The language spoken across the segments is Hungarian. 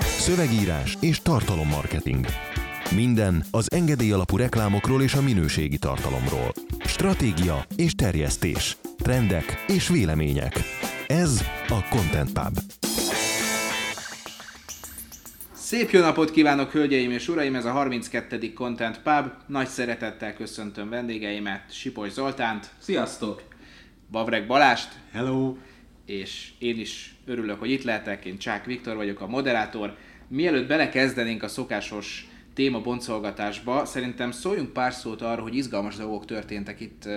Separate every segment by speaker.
Speaker 1: Szövegírás és tartalommarketing. Minden az engedély alapú reklámokról és a minőségi tartalomról. Stratégia és terjesztés. Trendek és vélemények. Ez a Content Pub.
Speaker 2: Szép jó napot kívánok, hölgyeim és uraim! Ez a 32. Content Pub. Nagy szeretettel köszöntöm vendégeimet, Sipos Zoltánt.
Speaker 3: Sziasztok!
Speaker 2: Bavreg Balást.
Speaker 4: Hello!
Speaker 2: És én is örülök, hogy itt lehetek. Én Csák Viktor vagyok, a moderátor. Mielőtt belekezdenénk a szokásos téma boncolgatásba, szerintem szóljunk pár szót arra, hogy izgalmas dolgok történtek itt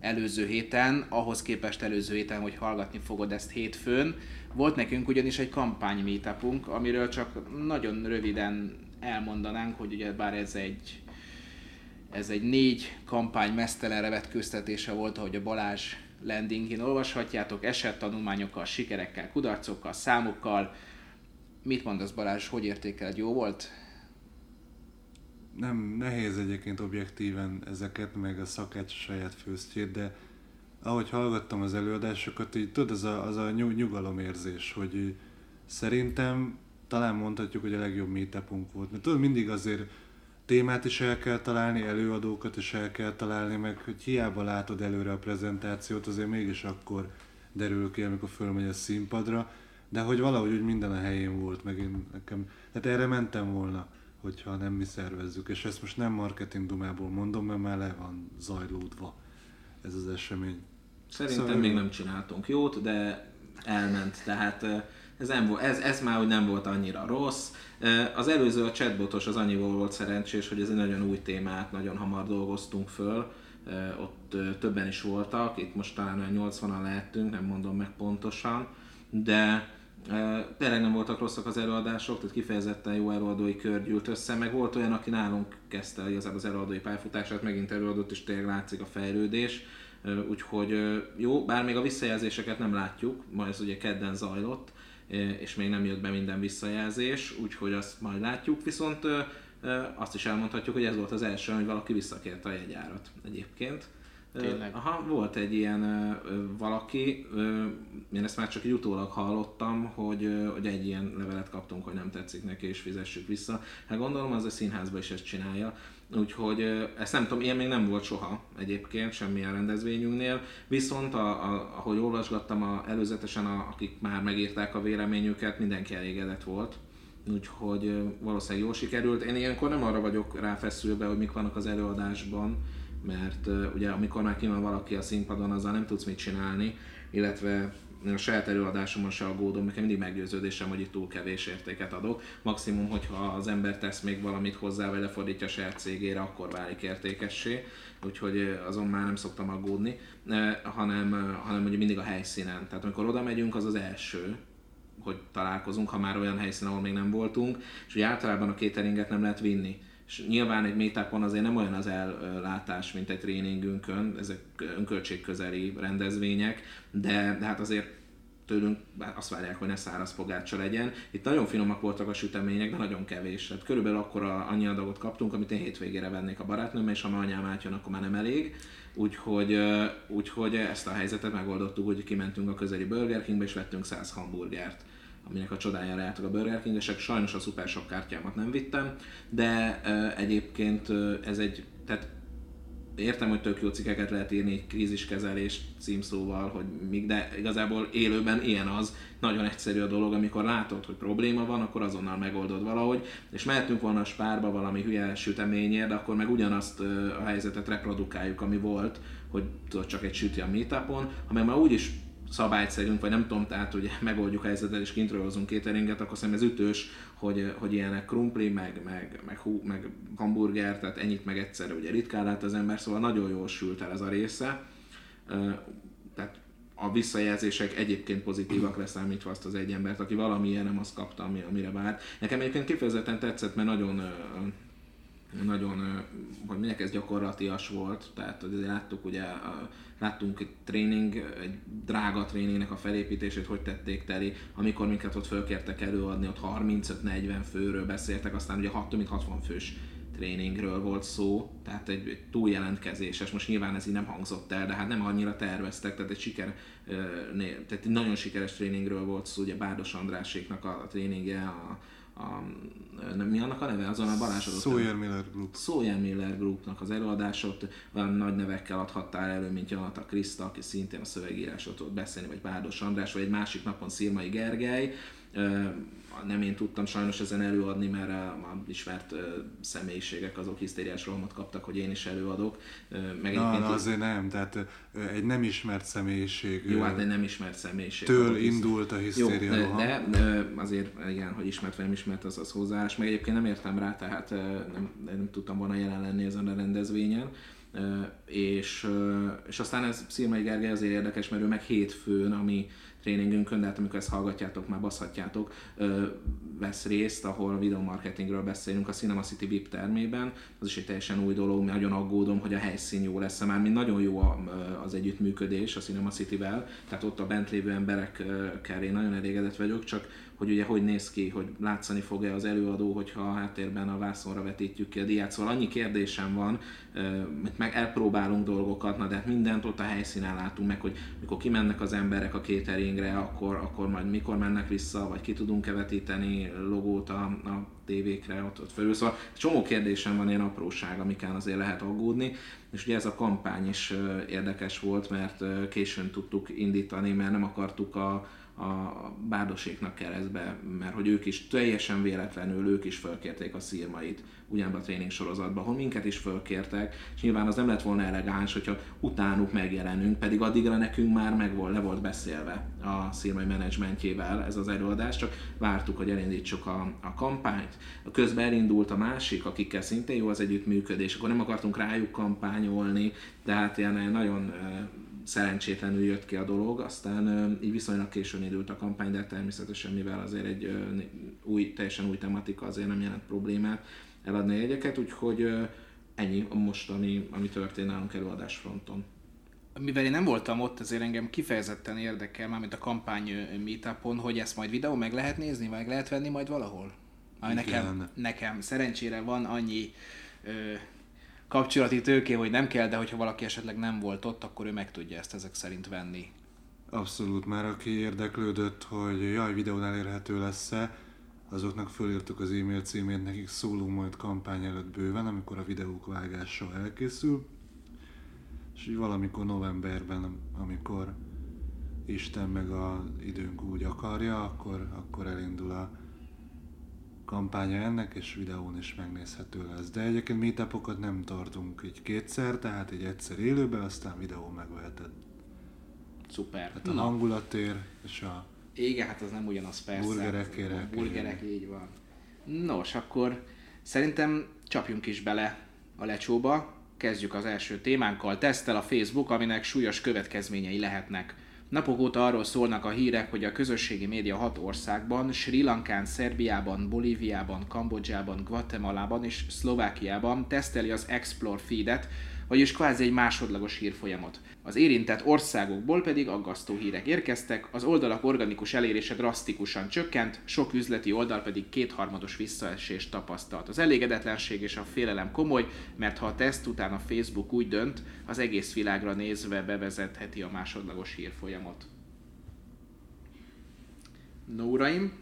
Speaker 2: előző héten, ahhoz képest előző héten, hogy hallgatni fogod ezt hétfőn. Volt nekünk ugyanis egy kampány meetupunk, amiről csak nagyon röviden elmondanánk, hogy ugye bár ez egy ez egy négy kampány mesztelenre vetkőztetése volt, ahogy a Balázs landingin olvashatjátok, esettanulmányokkal, sikerekkel, kudarcokkal, számokkal. Mit mondasz Balázs, hogy értékeled, jó volt?
Speaker 4: Nem, nehéz egyébként objektíven ezeket, meg a szakács saját főztjét, de ahogy hallgattam az előadásokat, így tudod, az a, az a nyugalomérzés, hogy szerintem talán mondhatjuk, hogy a legjobb meetupunk volt. Mert tudod, mindig azért témát is el kell találni, előadókat is el kell találni, meg hogy hiába látod előre a prezentációt, azért mégis akkor derül ki, amikor fölmegy a színpadra, de hogy valahogy úgy minden a helyén volt, meg én nekem, tehát erre mentem volna, hogyha nem mi szervezzük, és ezt most nem marketing dumából mondom, mert már le van zajlódva ez az esemény.
Speaker 3: Szerintem szóval... még nem csináltunk jót, de elment, tehát ez, nem volt, ez, ez már hogy nem volt annyira rossz. Az előző a chatbotos az annyiból volt szerencsés, hogy ez egy nagyon új témát, nagyon hamar dolgoztunk föl, ott többen is voltak, itt most talán olyan 80-an lehettünk, nem mondom meg pontosan, de tényleg nem voltak rosszak az előadások, tehát kifejezetten jó előadói kör gyűlt össze, meg volt olyan, aki nálunk kezdte igazából az előadói pályafutását, megint előadott, és tényleg látszik a fejlődés. Úgyhogy jó, bár még a visszajelzéseket nem látjuk, majd ez ugye kedden zajlott, és még nem jött be minden visszajelzés, úgyhogy azt majd látjuk, viszont azt is elmondhatjuk, hogy ez volt az első, hogy valaki visszakérte a jegyárat egyébként.
Speaker 2: Tényleg?
Speaker 3: Aha, volt egy ilyen ö, valaki, ö, én ezt már csak egy utólag hallottam, hogy, ö, hogy egy ilyen levelet kaptunk, hogy nem tetszik neki és fizessük vissza. Hát gondolom az a színházban is ezt csinálja. Úgyhogy ezt nem tudom, ilyen még nem volt soha egyébként semmilyen rendezvényünknél, viszont a, a, ahogy olvasgattam a, előzetesen, a, akik már megírták a véleményüket, mindenki elégedett volt úgyhogy valószínűleg jól sikerült. Én ilyenkor nem arra vagyok ráfeszülve, hogy mik vannak az előadásban, mert ugye amikor már van valaki a színpadon, azzal nem tudsz mit csinálni, illetve a saját előadásomon se aggódom, nekem mindig meggyőződésem, hogy itt túl kevés értéket adok. Maximum, hogyha az ember tesz még valamit hozzá, vagy lefordítja a saját cégére, akkor válik értékessé. Úgyhogy azon már nem szoktam aggódni, hanem, hanem ugye mindig a helyszínen. Tehát amikor oda megyünk, az az első, hogy találkozunk, ha már olyan helyszínen, ahol még nem voltunk, és ugye általában a cateringet nem lehet vinni és nyilván egy meetupon azért nem olyan az ellátás, mint egy tréningünkön, ezek önköltségközeli rendezvények, de, de hát azért tőlünk azt várják, hogy ne száraz pogácsa legyen. Itt nagyon finomak voltak a sütemények, de nagyon kevés. Hát körülbelül akkor annyi adagot kaptunk, amit én hétvégére vennék a barátnőmmel, és ha ma anyám átjön, akkor már nem elég. Úgyhogy, úgyhogy ezt a helyzetet megoldottuk, hogy kimentünk a közeli Burger Kingbe, és vettünk 100 hamburgert aminek a csodájára jártak a Burger King-esek. Sajnos a Super Shop kártyámat nem vittem, de egyébként ez egy, tehát értem, hogy tök jó cikkeket lehet írni egy kríziskezelés címszóval, hogy még, de igazából élőben ilyen az, nagyon egyszerű a dolog, amikor látod, hogy probléma van, akkor azonnal megoldod valahogy, és mehetünk volna a spárba valami hülye süteményért, de akkor meg ugyanazt a helyzetet reprodukáljuk, ami volt, hogy tudod, csak egy süti a meetupon, ha meg már úgyis szabályszerűnk, vagy nem tudom, tehát hogy megoldjuk a helyzetet és kintről hozunk kéteringet, akkor szerintem ez ütős, hogy, hogy ilyenek krumpli, meg, meg, meg, hú, meg hamburger, tehát ennyit meg egyszerre ugye ritkán lát az ember, szóval nagyon jól sült el ez a része. Tehát a visszajelzések egyébként pozitívak leszámítva azt az egy embert, aki valamilyen nem azt kapta, amire várt. Nekem egyébként kifejezetten tetszett, mert nagyon nagyon, hogy mondják, ez gyakorlatias volt, tehát hogy láttuk ugye, láttunk egy tréning, egy drága tréningnek a felépítését, hogy tették teli, amikor minket ott fölkértek előadni, ott 35-40 főről beszéltek, aztán ugye 60 fős tréningről volt szó, tehát egy, egy túljelentkezéses, most nyilván ez így nem hangzott el, de hát nem annyira terveztek, tehát egy siker, tehát egy nagyon sikeres tréningről volt szó, ugye Bárdos Andráséknak a tréningje, a, a, nem, mi annak a neve? Azon a Balázs adott.
Speaker 4: Sawyer Miller Group.
Speaker 3: Sawyer Miller Groupnak az előadásot olyan nagy nevekkel adhattál elő, mint Janata Kriszta, aki szintén a szövegírásot tudott beszélni, vagy Bárdos András, vagy egy másik napon Szirmai Gergely nem én tudtam sajnos ezen előadni, mert a, a ismert személyiségek azok hisztériás rohamot kaptak, hogy én is előadok.
Speaker 4: Meg na, na, azért nem, tehát egy nem ismert személyiség.
Speaker 3: Jó, hát egy nem ismert személyiség.
Speaker 4: Től indult a hisztéria
Speaker 3: Jó, de, de, azért igen, hogy ismert vagy nem ismert, az az hozzáállás. Meg egyébként nem értem rá, tehát nem, nem tudtam volna jelen lenni ezen a rendezvényen. És, és aztán ez Szirmai Gergely azért érdekes, mert ő meg hétfőn, ami tréningünkön, de hát amikor ezt hallgatjátok, már baszhatjátok, vesz részt, ahol videomarketingről beszélünk a Cinema City VIP termében. Az is egy teljesen új dolog, nagyon aggódom, hogy a helyszín jó lesz, már mint nagyon jó az együttműködés a Cinema City-vel, tehát ott a bent lévő emberekkel én nagyon elégedett vagyok, csak hogy ugye hogy néz ki, hogy látszani fog-e az előadó, hogyha a háttérben a vászonra vetítjük ki a diát. Szóval annyi kérdésem van, hogy meg elpróbálunk dolgokat, na de hát mindent ott a helyszínen látunk meg, hogy mikor kimennek az emberek a cateringre, akkor, akkor majd mikor mennek vissza, vagy ki tudunk-e vetíteni logót a, a tévékre ott, ott felül. Szóval csomó kérdésem van, ilyen apróság, amiken azért lehet aggódni. És ugye ez a kampány is érdekes volt, mert későn tudtuk indítani, mert nem akartuk a, a bárdoséknak keresztbe, mert hogy ők is teljesen véletlenül, ők is fölkérték a szírmait ugyanabban a tréning sorozatban, ahol minket is fölkértek, és nyilván az nem lett volna elegáns, hogyha utánuk megjelenünk, pedig addigra nekünk már meg volt, le volt beszélve a szírmai menedzsmentjével ez az előadás, csak vártuk, hogy elindítsuk a, a kampányt. Közben elindult a másik, akikkel szintén jó az együttműködés, akkor nem akartunk rájuk kampányolni, de hát ilyen nagyon szerencsétlenül jött ki a dolog, aztán így viszonylag későn indult a kampány, de természetesen mivel azért egy új, teljesen új tematika azért nem jelent problémát eladni jegyeket, úgyhogy ennyi most, ami, ami történt nálunk előadásfronton.
Speaker 2: Mivel én nem voltam ott, azért engem kifejezetten érdekel, mármint a kampány meetupon, hogy ezt majd videó meg lehet nézni, meg lehet venni majd valahol? Ami nekem, nekem szerencsére van annyi ö, kapcsolati tőké, hogy nem kell, de hogyha valaki esetleg nem volt ott, akkor ő meg tudja ezt ezek szerint venni.
Speaker 4: Abszolút, már aki érdeklődött, hogy jaj, videón elérhető lesz-e, azoknak fölírtuk az e-mail címét, nekik szólunk majd kampány előtt bőven, amikor a videók vágása elkészül. És így valamikor novemberben, amikor Isten meg a időnk úgy akarja, akkor, akkor elindul a kampánya ennek, és videón is megnézhető lesz. De egyébként meetupokat nem tartunk így kétszer, tehát egy egyszer élőben, aztán videó megveheted.
Speaker 2: Szuper.
Speaker 4: Tehát a Na. hangulatér és a
Speaker 2: igen, hát az nem ugyanaz persze.
Speaker 4: Burgerek kérek.
Speaker 2: Burgerek, így van. Nos, akkor szerintem csapjunk is bele a lecsóba. Kezdjük az első témánkkal. Tesztel a Facebook, aminek súlyos következményei lehetnek. Napok óta arról szólnak a hírek, hogy a közösségi média hat országban, Sri Lankán, Szerbiában, Bolíviában, Kambodzsában, Guatemalában és Szlovákiában teszteli az Explore feedet, vagyis kvázi egy másodlagos hírfolyamot. Az érintett országokból pedig aggasztó hírek érkeztek, az oldalak organikus elérése drasztikusan csökkent, sok üzleti oldal pedig kétharmados visszaesést tapasztalt. Az elégedetlenség és a félelem komoly, mert ha a teszt után a Facebook úgy dönt, az egész világra nézve bevezetheti a másodlagos hírfolyamot. No, uraim,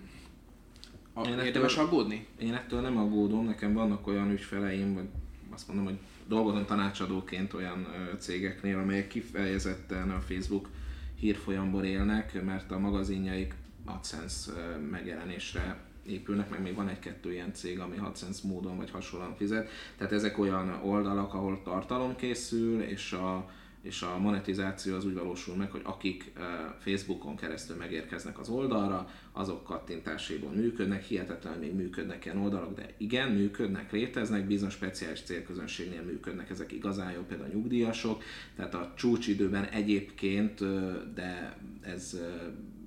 Speaker 2: a, én érdemes ettől, aggódni?
Speaker 3: Én ettől nem aggódom, nekem vannak olyan ügyfeleim, vagy azt mondom, hogy dolgozom tanácsadóként olyan cégeknél, amelyek kifejezetten a Facebook hírfolyamból élnek, mert a magazinjaik AdSense megjelenésre épülnek, meg még van egy-kettő ilyen cég, ami AdSense módon vagy hasonlóan fizet. Tehát ezek olyan oldalak, ahol tartalom készül, és a és a monetizáció az úgy valósul meg, hogy akik Facebookon keresztül megérkeznek az oldalra, azok kattintáséból működnek, hihetetlenül még működnek ilyen oldalak, de igen, működnek, léteznek, bizonyos speciális célközönségnél működnek ezek igazán jó, például a nyugdíjasok, tehát a csúcsidőben egyébként, de ez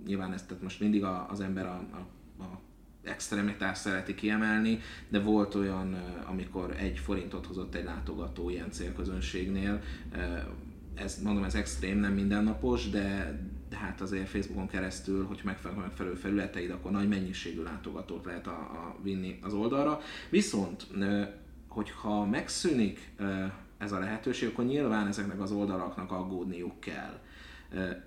Speaker 3: nyilván ezt tehát most mindig az ember a, a, a extremitás szereti kiemelni, de volt olyan, amikor egy forintot hozott egy látogató ilyen célközönségnél, ez mondom, ez extrém, nem mindennapos, de, de hát azért Facebookon keresztül, hogy megfelelő, megfelelő felületeid, akkor nagy mennyiségű látogatót lehet a, a vinni az oldalra. Viszont hogyha megszűnik ez a lehetőség, akkor nyilván ezeknek az oldalaknak aggódniuk kell.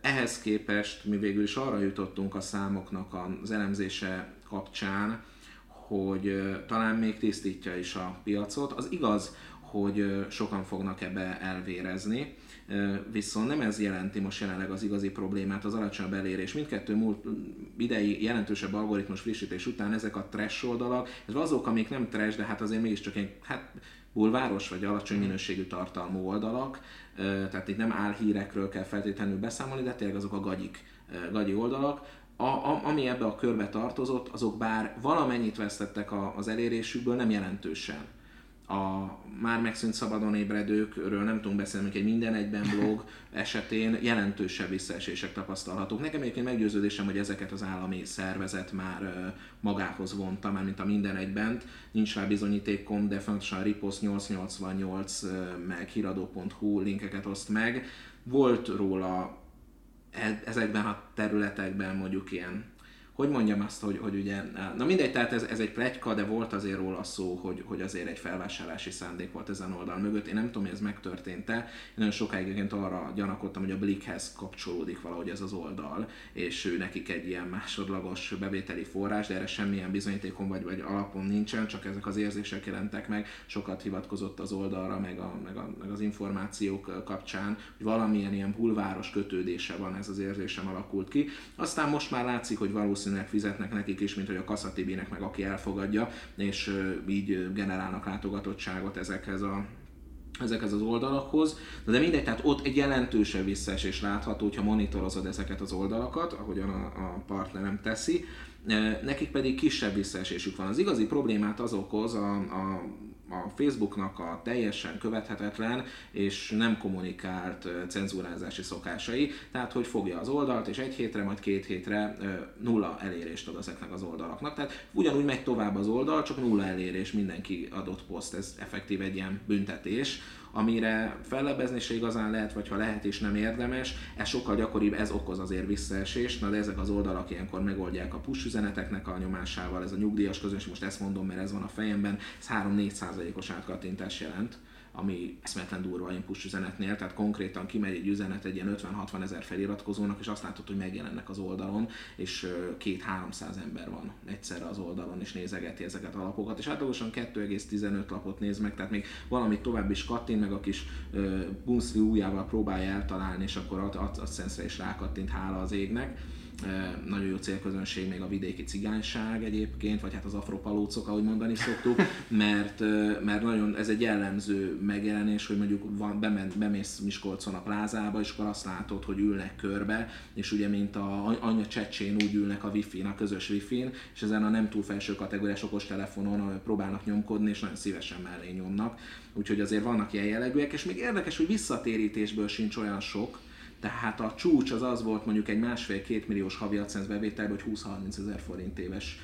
Speaker 3: Ehhez képest mi végül is arra jutottunk a számoknak az elemzése kapcsán, hogy talán még tisztítja is a piacot. Az igaz, hogy sokan fognak ebbe elvérezni, viszont nem ez jelenti most jelenleg az igazi problémát, az alacsonyabb elérés. Mindkettő múlt idei jelentősebb algoritmus frissítés után ezek a trash oldalak, ez azok, amik nem trash, de hát azért mégiscsak egy, hát bulváros vagy alacsony minőségű tartalmú oldalak, tehát itt nem álhírekről kell feltétlenül beszámolni, de tényleg azok a gagyik, gagyi oldalak, a, a, ami ebbe a körbe tartozott, azok bár valamennyit vesztettek a, az elérésükből, nem jelentősen a már megszűnt szabadon ébredőkről nem tudunk beszélni, egy minden egyben blog esetén jelentősebb visszaesések tapasztalhatók. Nekem egyébként meggyőződésem, hogy ezeket az állami szervezet már magához vonta, már mint a minden egyben. Nincs rá bizonyítékom, de fontosan a Ripost 888 meg hiradó.hu linkeket oszt meg. Volt róla e, ezekben a területekben mondjuk ilyen hogy mondjam azt, hogy, hogy ugye, na mindegy, tehát ez, ez egy plegyka, de volt azért róla szó, hogy, hogy azért egy felvásárlási szándék volt ezen oldal mögött. Én nem tudom, hogy ez megtörtént-e. Én nagyon sokáig egyébként arra gyanakodtam, hogy a Blickhez kapcsolódik valahogy ez az oldal, és ő nekik egy ilyen másodlagos bevételi forrás, de erre semmilyen bizonyítékon vagy, vagy alapon nincsen, csak ezek az érzések jelentek meg. Sokat hivatkozott az oldalra, meg, a, meg, a, meg az információk kapcsán, hogy valamilyen ilyen bulváros kötődése van, ez az érzésem alakult ki. Aztán most már látszik, hogy valószínűleg valószínűleg fizetnek nekik is, mint hogy a Kasszatibinek meg aki elfogadja, és így generálnak látogatottságot ezekhez a ezekhez az oldalakhoz, de mindegy, tehát ott egy jelentősebb visszaesés látható, hogyha monitorozod ezeket az oldalakat, ahogyan a, a partnerem teszi, nekik pedig kisebb visszaesésük van. Az igazi problémát az okoz a, a a Facebooknak a teljesen követhetetlen és nem kommunikált cenzúrázási szokásai, tehát hogy fogja az oldalt, és egy hétre, majd két hétre nulla elérést ad ezeknek az oldalaknak. Tehát ugyanúgy megy tovább az oldal, csak nulla elérés mindenki adott poszt, ez effektív egy ilyen büntetés, amire fellebezni se igazán lehet, vagy ha lehet és nem érdemes, ez sokkal gyakoribb, ez okoz azért visszaesést, na de ezek az oldalak ilyenkor megoldják a push üzeneteknek a nyomásával, ez a nyugdíjas közönség, most ezt mondom, mert ez van a fejemben, ez 3-4 százalékos átkattintás jelent ami eszmetlen durva push üzenetnél, tehát konkrétan kimegy egy üzenet egy ilyen 50-60 ezer feliratkozónak, és azt látod, hogy megjelennek az oldalon, és két-háromszáz ember van egyszerre az oldalon, és nézegeti ezeket a lapokat, és átlagosan 2,15 lapot néz meg, tehát még valamit tovább is kattint, meg a kis uh, bunszli ujjával próbálja eltalálni, és akkor AdSense-re is rákattint, hála az égnek nagyon jó célközönség még a vidéki cigányság egyébként, vagy hát az afropalócok, ahogy mondani szoktuk, mert, mert nagyon ez egy jellemző megjelenés, hogy mondjuk van, bemen, bemész Miskolcon a plázába, és akkor azt látod, hogy ülnek körbe, és ugye mint a anya csecsén úgy ülnek a wifi-n, a közös wifi-n, és ezen a nem túl felső kategóriás okostelefonon próbálnak nyomkodni, és nagyon szívesen mellé nyomnak. Úgyhogy azért vannak ilyen jellegűek, és még érdekes, hogy visszatérítésből sincs olyan sok, tehát a csúcs az az volt mondjuk egy másfél-két milliós havi AdSense bevételben, hogy 20-30 ezer forint éves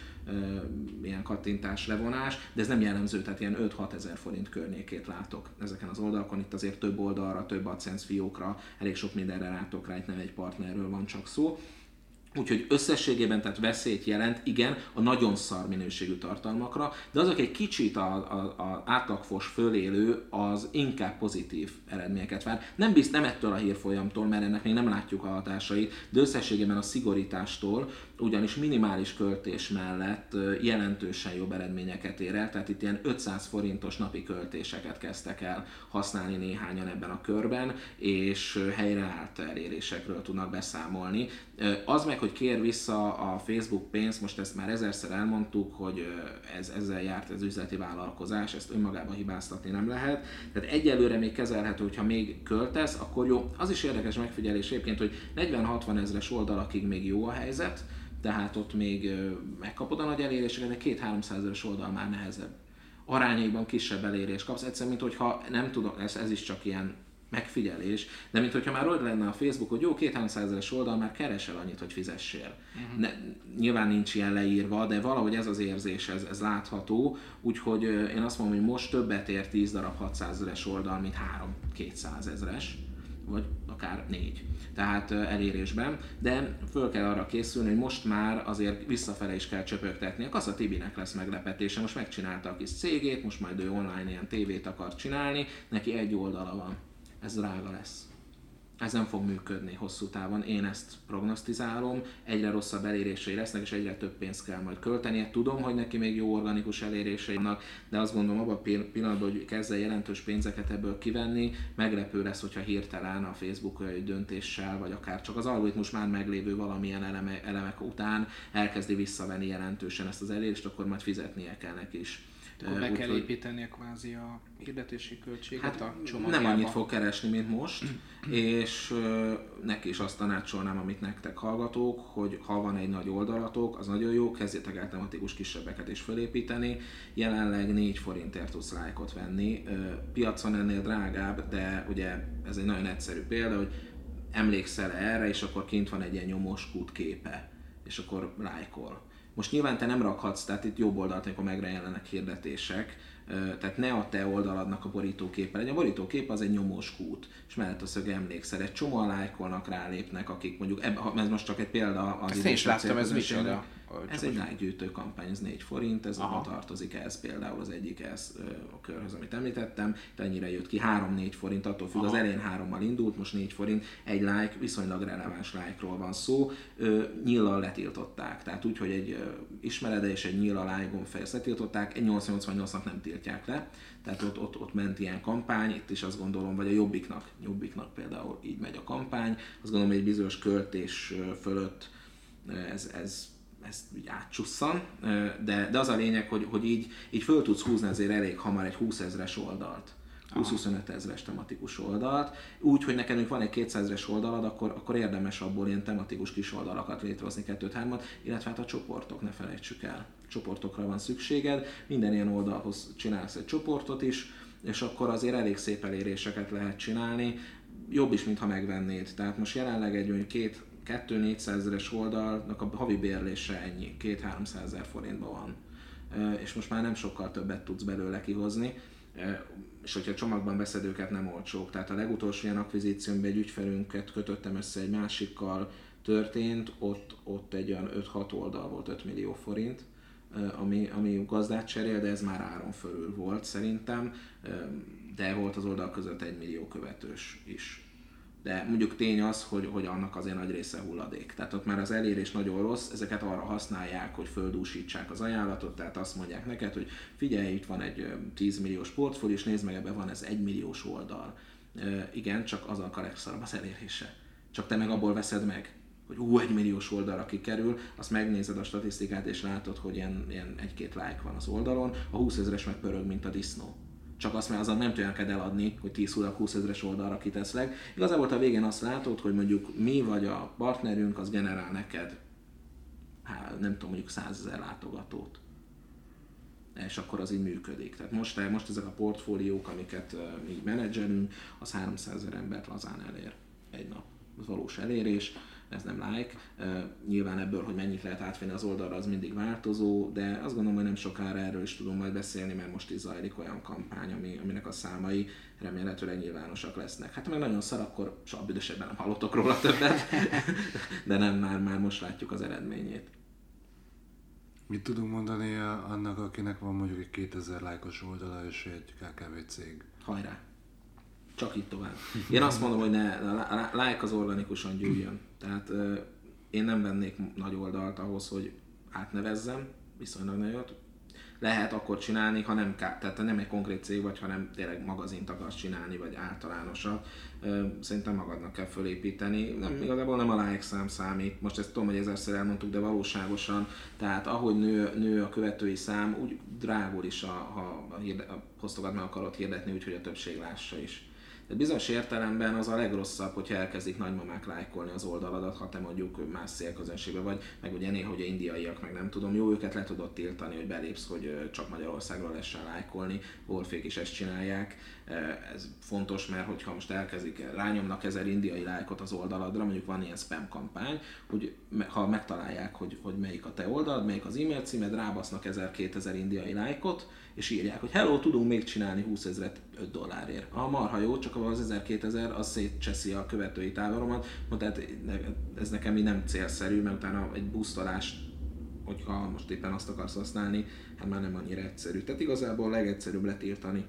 Speaker 3: ilyen kattintás levonás, de ez nem jellemző, tehát ilyen 5-6 ezer forint környékét látok ezeken az oldalakon. Itt azért több oldalra, több AdSense fiókra, elég sok mindenre látok rá, itt nem egy partnerről van csak szó. Úgyhogy összességében tehát veszélyt jelent, igen, a nagyon szar minőségű tartalmakra, de azok egy kicsit a, a, a átlagfos fölélő az inkább pozitív eredményeket vár. Nem bizt, nem ettől a hírfolyamtól, mert ennek még nem látjuk a hatásait, de összességében a szigorítástól, ugyanis minimális költés mellett jelentősen jobb eredményeket ér el, tehát itt ilyen 500 forintos napi költéseket kezdtek el használni néhányan ebben a körben, és helyreállt elérésekről tudnak beszámolni. Az meg, hogy kér vissza a Facebook pénzt, most ezt már ezerszer elmondtuk, hogy ez, ezzel járt ez üzleti vállalkozás, ezt önmagában hibáztatni nem lehet. Tehát egyelőre még kezelhető, hogyha még költesz, akkor jó. Az is érdekes megfigyelés egyébként, hogy 40-60 ezres oldalakig még jó a helyzet, tehát ott még megkapod a nagy eléréseket, de két 300 ezeres oldal már nehezebb. Arányaiban kisebb elérés kapsz, egyszerűen, mint hogyha nem tudom, ez, ez is csak ilyen megfigyelés, de mint hogyha már ott lenne a Facebook, hogy jó, két ezeres oldal, már keresel annyit, hogy fizessél. Uh-huh. Ne, nyilván nincs ilyen leírva, de valahogy ez az érzés, ez, ez látható, úgyhogy én azt mondom, hogy most többet ér 10 darab 600 ezeres oldal, mint 3 200 ezeres vagy akár négy. Tehát elérésben, de föl kell arra készülni, hogy most már azért visszafele is kell csöpögtetni. A Tibinek lesz meglepetése, most megcsinálta a kis cégét, most majd ő online ilyen tévét akar csinálni, neki egy oldala van. Ez drága lesz ez nem fog működni hosszú távon. Én ezt prognosztizálom, egyre rosszabb elérései lesznek, és egyre több pénzt kell majd költenie. Tudom, hogy neki még jó organikus elérései vannak, de azt gondolom, abban a pillanatban, hogy kezd jelentős pénzeket ebből kivenni, meglepő lesz, hogyha hirtelen a Facebook döntéssel, vagy akár csak az algoritmus már meglévő valamilyen eleme, elemek után elkezdi visszavenni jelentősen ezt az elérést, akkor majd fizetnie kell neki is.
Speaker 2: Akkor be kell építenie kvázi a hirdetési költséget hát a
Speaker 3: csomagjába. Nem annyit fog keresni, mint most, és neki is azt tanácsolnám, amit nektek hallgatók, hogy ha van egy nagy oldalatok, az nagyon jó, kezdjétek el tematikus kisebbeket is felépíteni. Jelenleg 4 forintért tudsz lájkot venni, piacon ennél drágább, de ugye ez egy nagyon egyszerű példa, hogy emlékszel erre, és akkor kint van egy ilyen nyomos kút képe, és akkor lájkol most nyilván te nem rakhatsz, tehát itt jobb oldalt, amikor megjelennek hirdetések, tehát ne a te oldaladnak a borítóképe legyen. A borítókép az egy nyomós kút, és mellett a szöge emlékszel. Egy csomóan lájkolnak, rálépnek, akik mondjuk, ebbe, ez most csak egy példa
Speaker 2: az Ezt én is láttam, ez micsoda.
Speaker 3: Ez egy lájgyűjtő kampány, ez 4 forint, ez Aha. tartozik ez például az egyik ez a körhöz, amit említettem, de ennyire jött ki, 3-4 forint, attól függ, Aha. az elején 3-mal indult, most 4 forint, egy like, viszonylag releváns like-ról van szó, nyillal letiltották, tehát úgy, hogy egy ismerede és egy nyilla like-on fejez letiltották, egy 888-nak nem tiltják le, tehát ott, ott, ott ment ilyen kampány, itt is azt gondolom, vagy a Jobbiknak, Jobbiknak például így megy a kampány, azt gondolom, hogy egy bizonyos költés fölött ez, ez ezt így átcsusszan, de, de az a lényeg, hogy, hogy így, így föl tudsz húzni azért elég hamar egy 20 ezres oldalt. 20-25 ezres tematikus oldalt. Úgy, hogy neked van egy 200 ezres oldalad, akkor, akkor érdemes abból ilyen tematikus kis oldalakat létrehozni, kettőt, hármat, illetve hát a csoportok, ne felejtsük el. Csoportokra van szükséged, minden ilyen oldalhoz csinálsz egy csoportot is, és akkor azért elég szép eléréseket lehet csinálni. Jobb is, mintha megvennéd. Tehát most jelenleg egy olyan két 2-400 ezeres oldalnak a havi bérlése ennyi, 2-300 ezer forintban van. És most már nem sokkal többet tudsz belőle kihozni, és hogyha csomagban veszed őket, nem olcsók. Tehát a legutolsó ilyen akvizíciómban egy ügyfelünket kötöttem össze egy másikkal, történt, ott, ott egy olyan 5-6 oldal volt 5 millió forint, ami, ami gazdát cserél, de ez már áron fölül volt szerintem, de volt az oldal között egy millió követős is de mondjuk tény az, hogy, hogy annak azért nagy része hulladék. Tehát ott már az elérés nagyon rossz, ezeket arra használják, hogy földúsítsák az ajánlatot, tehát azt mondják neked, hogy figyelj, itt van egy 10 milliós portfólió, és nézd meg, ebben van ez egy milliós oldal. E, igen, csak az a legszarabb az elérése. Csak te meg abból veszed meg, hogy ú, egy milliós oldalra kikerül, azt megnézed a statisztikát, és látod, hogy ilyen, ilyen egy-két like van az oldalon, a 20 ezeres meg pörög, mint a disznó csak azt már azon nem tudják eladni, hogy 10 20 ezeres oldalra kiteszlek. Igazából a végén azt látod, hogy mondjuk mi vagy a partnerünk, az generál neked, hát nem tudom, mondjuk 100 ezer látogatót. És akkor az így működik. Tehát most, most ezek a portfóliók, amiket mi így menedzselünk, az 300 ezer embert lazán elér egy nap. Az valós elérés ez nem like. Nyilván ebből, hogy mennyit lehet átvenni az oldalra, az mindig változó, de azt gondolom, hogy nem sokára erről is tudunk majd beszélni, mert most is zajlik olyan kampány, ami, aminek a számai remélhetőleg nyilvánosak lesznek. Hát meg nagyon szar, akkor soha büdösebben nem hallottok róla többet, de nem, már, már most látjuk az eredményét.
Speaker 4: Mit tudunk mondani annak, akinek van mondjuk egy 2000 lájkos oldala és egy KKV cég?
Speaker 3: Hajrá! Csak itt tovább. Én azt mondom, hogy ne, a like az organikusan gyűjjön. Tehát én nem vennék nagy oldalt ahhoz, hogy átnevezzem, viszonylag nagyot. Lehet akkor csinálni, ha nem, tehát nem egy konkrét cég vagy, hanem tényleg magazint akarsz csinálni, vagy általánosat. Szerintem magadnak kell fölépíteni. Nem, igazából nem a like szám számít. Most ezt tudom, hogy ezerszer elmondtuk, de valóságosan. Tehát ahogy nő, nő a követői szám, úgy drágul is, a, ha a, a posztokat meg akarod hirdetni, úgyhogy a többség lássa is. De bizonyos értelemben az a legrosszabb, hogyha elkezdik nagymamák lájkolni az oldaladat, ha te mondjuk más szélközönségbe vagy, meg ugye néha hogy indiaiak, meg nem tudom, jó, őket le tudod tiltani, hogy belépsz, hogy csak Magyarországról lehessen lájkolni, Wolfék is ezt csinálják. Ez fontos, mert hogyha most elkezdik, rányomnak ezer indiai lájkot az oldaladra, mondjuk van ilyen spam kampány, hogy ha megtalálják, hogy, hogy melyik a te oldalad, melyik az e-mail címed, rábasznak 1000-2000 indiai lájkot, és írják, hogy hello, tudunk még csinálni 20 ezeret 5 dollárért. A marha jó, csak az 1000-2000 az szétcseszi a követői táboromat, tehát ez nekem így nem célszerű, mert utána egy busztolást hogyha most éppen azt akarsz használni, hát már nem annyira egyszerű. Tehát igazából legegyszerűbb letiltani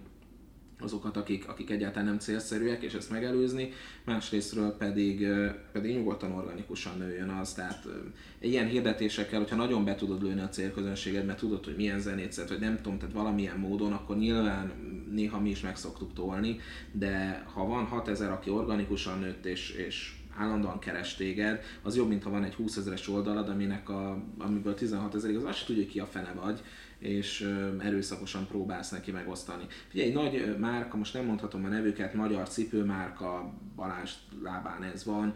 Speaker 3: azokat, akik, akik egyáltalán nem célszerűek, és ezt megelőzni, másrésztről pedig, pedig nyugodtan organikusan nőjön az, tehát ilyen hirdetésekkel, hogyha nagyon be tudod lőni a célközönséged, mert tudod, hogy milyen zenét szed, vagy nem tudom, tehát valamilyen módon, akkor nyilván néha mi is meg szoktuk tolni, de ha van 6000, aki organikusan nőtt, és, és állandóan keres téged, az jobb, mint ha van egy 20 ezeres oldalad, aminek a, amiből 16 ezerig, az azt tudja, hogy ki a fene vagy, és erőszakosan próbálsz neki megosztani. Ugye egy nagy márka, most nem mondhatom a nevüket, magyar cipőmárka, Balázs lábán ez van,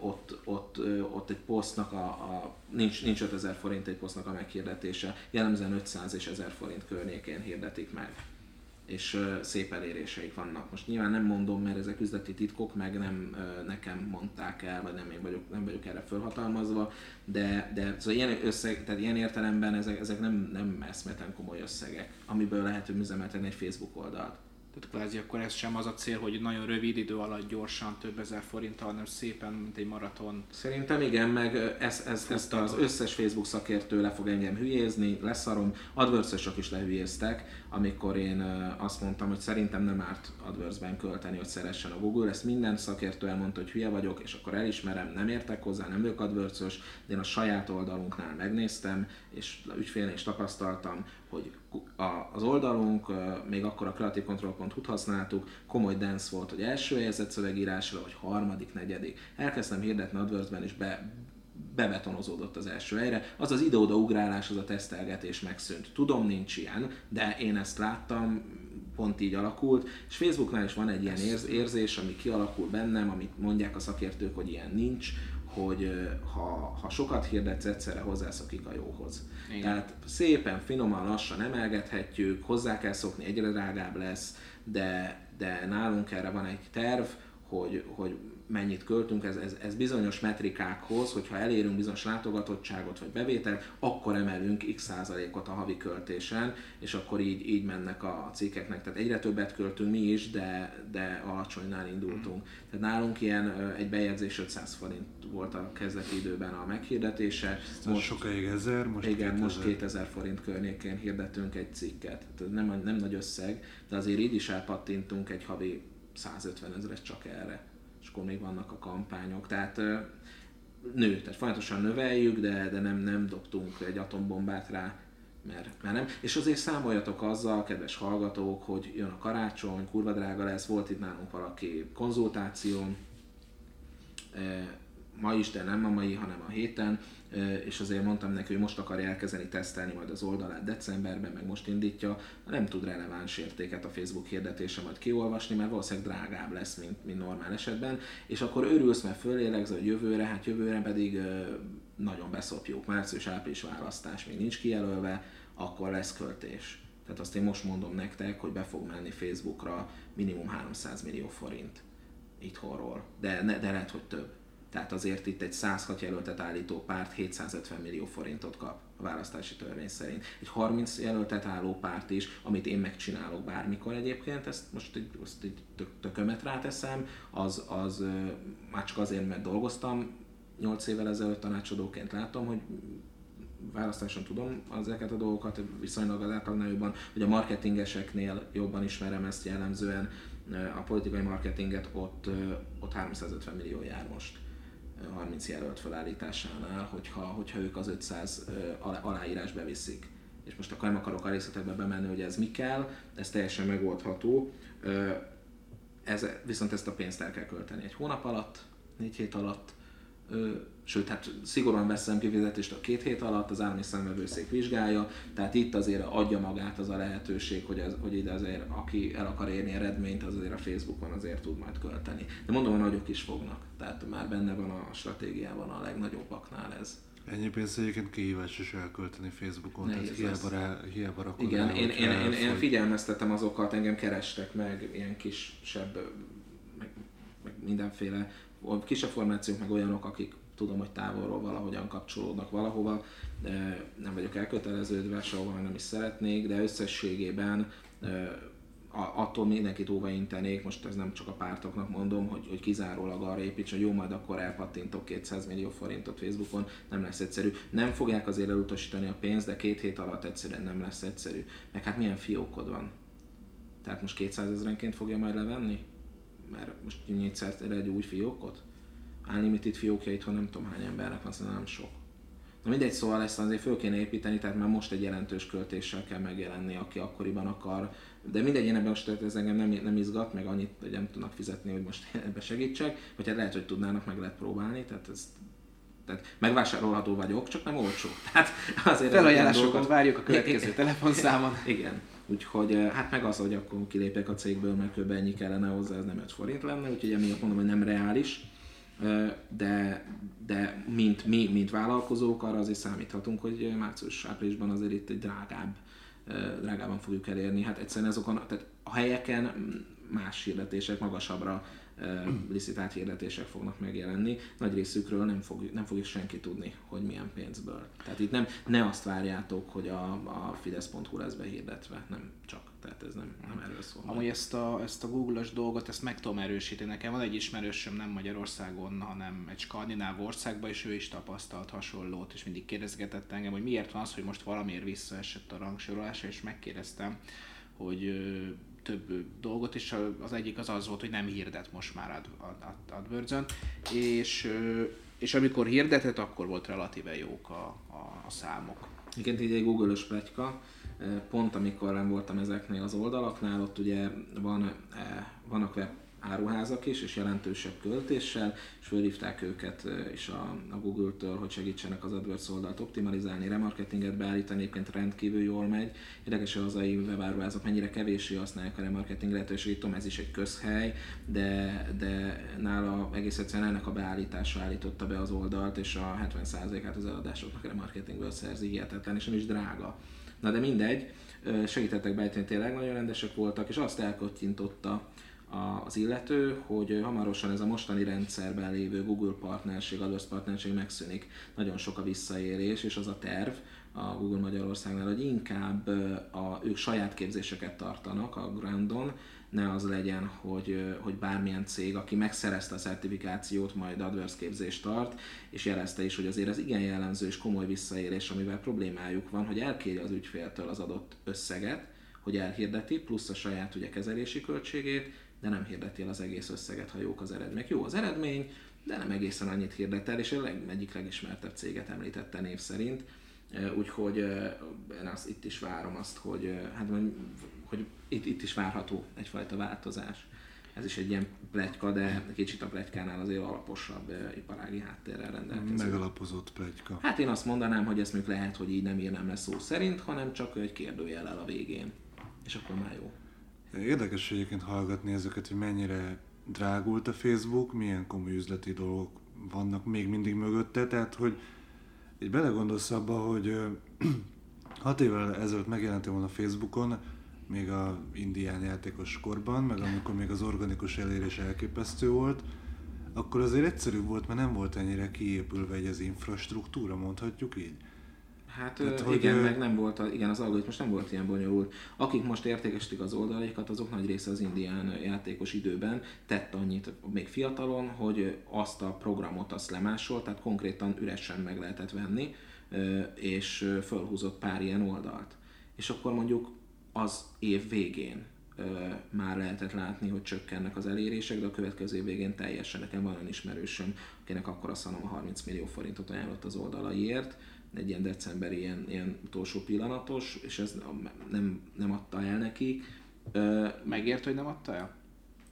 Speaker 3: ott, ott, ott egy posztnak a, a nincs, nincs 5000 forint egy posztnak a meghirdetése, jellemzően 500 és 1000 forint környékén hirdetik meg és szép eléréseik vannak. Most nyilván nem mondom, mert ezek üzleti titkok, meg nem nekem mondták el, vagy nem én vagyok, nem vagyok erre felhatalmazva, de, de szóval ilyen, összeg, tehát ilyen értelemben ezek, ezek nem, nem eszmeten komoly összegek, amiből lehet üzemeltetni egy Facebook oldalt.
Speaker 2: Tehát kvázi akkor ez sem az a cél, hogy nagyon rövid idő alatt gyorsan több ezer forinttal, hanem szépen, mint egy maraton.
Speaker 3: Szerintem igen, meg ez, ez, ezt az összes Facebook szakértő le fog engem hülyézni, leszarom, adverse is lehülyéztek, amikor én azt mondtam, hogy szerintem nem árt AdWords-ben költeni, hogy szeressen a Google. Ezt minden szakértő elmondta, hogy hülye vagyok, és akkor elismerem, nem értek hozzá, nem vagyok adwords de én a saját oldalunknál megnéztem, és ügyfélnél is tapasztaltam, hogy az oldalunk, még akkor a creativecontrol.hu-t használtuk, komoly dance volt, hogy első helyezett szövegírásra, vagy harmadik, negyedik. Elkezdtem hirdetni AdWords-ben, és be, bebetonozódott az első helyre. Az az ide-oda ugrálás, az a tesztelgetés megszűnt. Tudom, nincs ilyen, de én ezt láttam, pont így alakult, és Facebooknál is van egy ilyen érzés, ami kialakul bennem, amit mondják a szakértők, hogy ilyen nincs, hogy ha, ha sokat hirdetsz, egyszerre hozzászokik a jóhoz. Igen. Tehát szépen, finoman, lassan emelgethetjük, hozzá kell szokni, egyre drágább lesz, de, de nálunk erre van egy terv, hogy, hogy mennyit költünk, ez, ez, ez bizonyos metrikákhoz, hogyha elérünk bizonyos látogatottságot vagy bevételt, akkor emelünk x százalékot a havi költésen, és akkor így, így mennek a cikkeknek. Tehát egyre többet költünk mi is, de, de alacsonynál indultunk. Tehát nálunk ilyen egy bejegyzés 500 forint volt a kezdeti időben a meghirdetése.
Speaker 4: Most sokáig ezer, most
Speaker 3: Igen, 2000. most 2000 forint környékén hirdetünk egy cikket. Tehát nem, nem nagy összeg, de azért így is elpattintunk egy havi 150 ezeret csak erre és akkor még vannak a kampányok. Tehát nő, tehát folyamatosan növeljük, de, de nem, nem dobtunk egy atombombát rá, mert, mert nem. És azért számoljatok azzal, kedves hallgatók, hogy jön a karácsony, kurva drága lesz, volt itt nálunk valaki konzultáció, ma is, de nem a mai, hanem a héten, és azért mondtam neki, hogy most akarja elkezdeni tesztelni majd az oldalát decemberben, meg most indítja, nem tud releváns értéket a Facebook hirdetése majd kiolvasni, mert valószínűleg drágább lesz, mint, mint normál esetben, és akkor örülsz, mert fölélegz, hogy jövőre, hát jövőre pedig nagyon beszopjuk, március-április választás még nincs kijelölve, akkor lesz költés. Tehát azt én most mondom nektek, hogy be fog menni Facebookra minimum 300 millió forint itthonról, de, de lehet, hogy több. Tehát azért itt egy 106 jelöltet állító párt 750 millió forintot kap a választási törvény szerint. Egy 30 jelöltet álló párt is, amit én megcsinálok bármikor egyébként, ezt most egy, azt egy tök, tökömet ráteszem, az, az már csak azért, mert dolgoztam 8 évvel ezelőtt tanácsadóként látom, hogy választáson tudom ezeket a dolgokat, viszonylag az átlagnál hogy a marketingeseknél jobban ismerem ezt jellemzően, a politikai marketinget ott, ott 350 millió jár most 30 jelölt felállításánál, hogyha, hogyha ők az 500 aláírás beviszik. És most akkor nem akarok a részletekbe bemenni, hogy ez mi kell, ez teljesen megoldható. Ez, viszont ezt a pénzt el kell költeni egy hónap alatt, négy hét alatt, sőt, hát szigorúan veszem kifizetést a két hét alatt, az állami szemvevőszék vizsgálja, tehát itt azért adja magát az a lehetőség, hogy, ez, hogy ide azért, aki el akar érni eredményt, az azért a Facebookon azért tud majd költeni. De mondom, a nagyok is fognak, tehát már benne van a stratégiában a legnagyobbaknál ez.
Speaker 4: Ennyi pénzt egyébként kihívás is elkölteni Facebookon, Nehéz tehát hiába, rá, hiába rakod
Speaker 3: Igen, rá, én, én, én, én, figyelmeztetem azokat, engem kerestek meg, ilyen kisebb, meg, meg mindenféle kisebb formációk, meg olyanok, akik tudom, hogy távolról valahogyan kapcsolódnak valahova, de nem vagyok elköteleződve, sehova nem is szeretnék, de összességében attól mindenkit óvaintenék, most ez nem csak a pártoknak mondom, hogy, hogy kizárólag arra építs, hogy jó, majd akkor elpattintok 200 millió forintot Facebookon, nem lesz egyszerű. Nem fogják azért elutasítani a pénzt, de két hét alatt egyszerűen nem lesz egyszerű. Meg hát milyen fiókod van? Tehát most 200 ezerenként fogja majd levenni? Mert most nyitsz egy új fiókot? Unlimited fiókja itthon nem tudom hány embernek van, szerintem nem sok. Na mindegy, szóval ezt azért föl kéne építeni, tehát már most egy jelentős költéssel kell megjelenni, aki akkoriban akar. De mindegy, én ebben most ez engem nem, nem izgat, meg annyit, hogy nem tudnak fizetni, hogy most ebbe segítsek, vagy hát lehet, hogy tudnának, meg lehet próbálni, tehát ez tehát megvásárolható vagyok, csak nem olcsó. Tehát
Speaker 2: azért Felajánlásokat várjuk a következő telefonszámon.
Speaker 3: Igen. Úgyhogy eh, hát meg az, hogy akkor kilépek a cégből, mert kb. ennyi kellene hozzá, ez nem 5 forint lenne, úgyhogy emiatt mondom, hogy nem reális de, de mint mi, mint vállalkozók, arra azért számíthatunk, hogy március-áprilisban azért itt egy drágább, drágában fogjuk elérni. Hát egyszerűen azokon, tehát a helyeken más hirdetések magasabbra licitált hirdetések fognak megjelenni. Nagy részükről nem, fog, nem fogja senki tudni, hogy milyen pénzből. Tehát itt nem, ne azt várjátok, hogy a, a Fidesz.hu lesz behirdetve, nem csak. Tehát ez nem, nem erről szól.
Speaker 2: Amúgy ezt a, ezt a Google-os dolgot, ezt meg tudom erősíteni. Nekem van egy ismerősöm nem Magyarországon, hanem egy skandináv országban, és ő is tapasztalt hasonlót, és mindig kérdezgetett engem, hogy miért van az, hogy most valamiért visszaesett a rangsorolása, és megkérdeztem, hogy több dolgot, és az egyik az az volt, hogy nem hirdet most már ad, ad, AdWords-ön, és, és amikor hirdetett, akkor volt relatíve jók a, a, a számok.
Speaker 3: Igen, így egy Google-ös pletyka, pont amikor nem voltam ezeknél az oldalaknál, ott ugye van, vannak web áruházak is, és jelentősebb költéssel, és fölhívták őket is a, a Google-től, hogy segítsenek az AdWords oldalt optimalizálni, remarketinget beállítani, egyébként rendkívül jól megy. Érdekes, hogy az AI webáruházak mennyire kevéssé használják a remarketing lehetőségét, tudom, ez is egy közhely, de, de nála egész egyszerűen ennek a beállítása állította be az oldalt, és a 70%-át az eladásoknak remarketingből szerzi, hihetetlen, és nem is drága. Na de mindegy, segítettek beállítani, tényleg nagyon rendesek voltak, és azt elkottintotta az illető, hogy hamarosan ez a mostani rendszerben lévő Google partnerség, AdWords partnerség megszűnik. Nagyon sok a visszaérés, és az a terv a Google Magyarországnál, hogy inkább a, ők saját képzéseket tartanak a groundon, ne az legyen, hogy, hogy bármilyen cég, aki megszerezte a certifikációt, majd AdWords képzést tart, és jelezte is, hogy azért ez igen jellemző és komoly visszaélés, amivel problémájuk van, hogy elkéri az ügyféltől az adott összeget, hogy elhirdeti, plusz a saját ugye kezelési költségét, de nem hirdeti el az egész összeget, ha jók az eredmények. Jó az eredmény, de nem egészen annyit hirdet el, és a leg, egyik legismertebb céget említette név szerint. Úgyhogy én azt, itt is várom azt, hogy, hát, hogy itt, itt is várható egyfajta változás. Ez is egy ilyen pletyka, de kicsit a pletykánál azért alaposabb iparági háttérrel rendelkezik.
Speaker 4: Megalapozott pletyka.
Speaker 3: Hát én azt mondanám, hogy ezt még lehet, hogy így nem írnám le szó szerint, hanem csak egy kérdőjellel a végén. És akkor már jó.
Speaker 4: Érdekes egyébként hallgatni ezeket, hogy mennyire drágult a Facebook, milyen komoly üzleti dolgok vannak még mindig mögötte, tehát hogy egy belegondolsz abba, hogy hat évvel ezelőtt megjelentél volna Facebookon, még a indián játékos korban, meg amikor még az organikus elérés elképesztő volt, akkor azért egyszerűbb volt, mert nem volt ennyire kiépülve egy az infrastruktúra, mondhatjuk így.
Speaker 3: Hát Tehát, hogy igen, ő... meg nem volt, a, igen, az algoritmus nem volt ilyen bonyolult. Akik most értékesítik az oldalaikat, azok nagy része az indián játékos időben tett annyit, még fiatalon, hogy azt a programot azt lemásolt, tehát konkrétan üresen meg lehetett venni, és fölhúzott pár ilyen oldalt. És akkor mondjuk az év végén már lehetett látni, hogy csökkennek az elérések, de a következő végén teljesen. Nekem van olyan ismerősöm, akinek akkor azt mondom, a 30 millió forintot ajánlott az oldalaiért, egy ilyen decemberi ilyen, ilyen utolsó pillanatos, és ez nem, nem adta el neki.
Speaker 2: Megért, hogy nem adta el?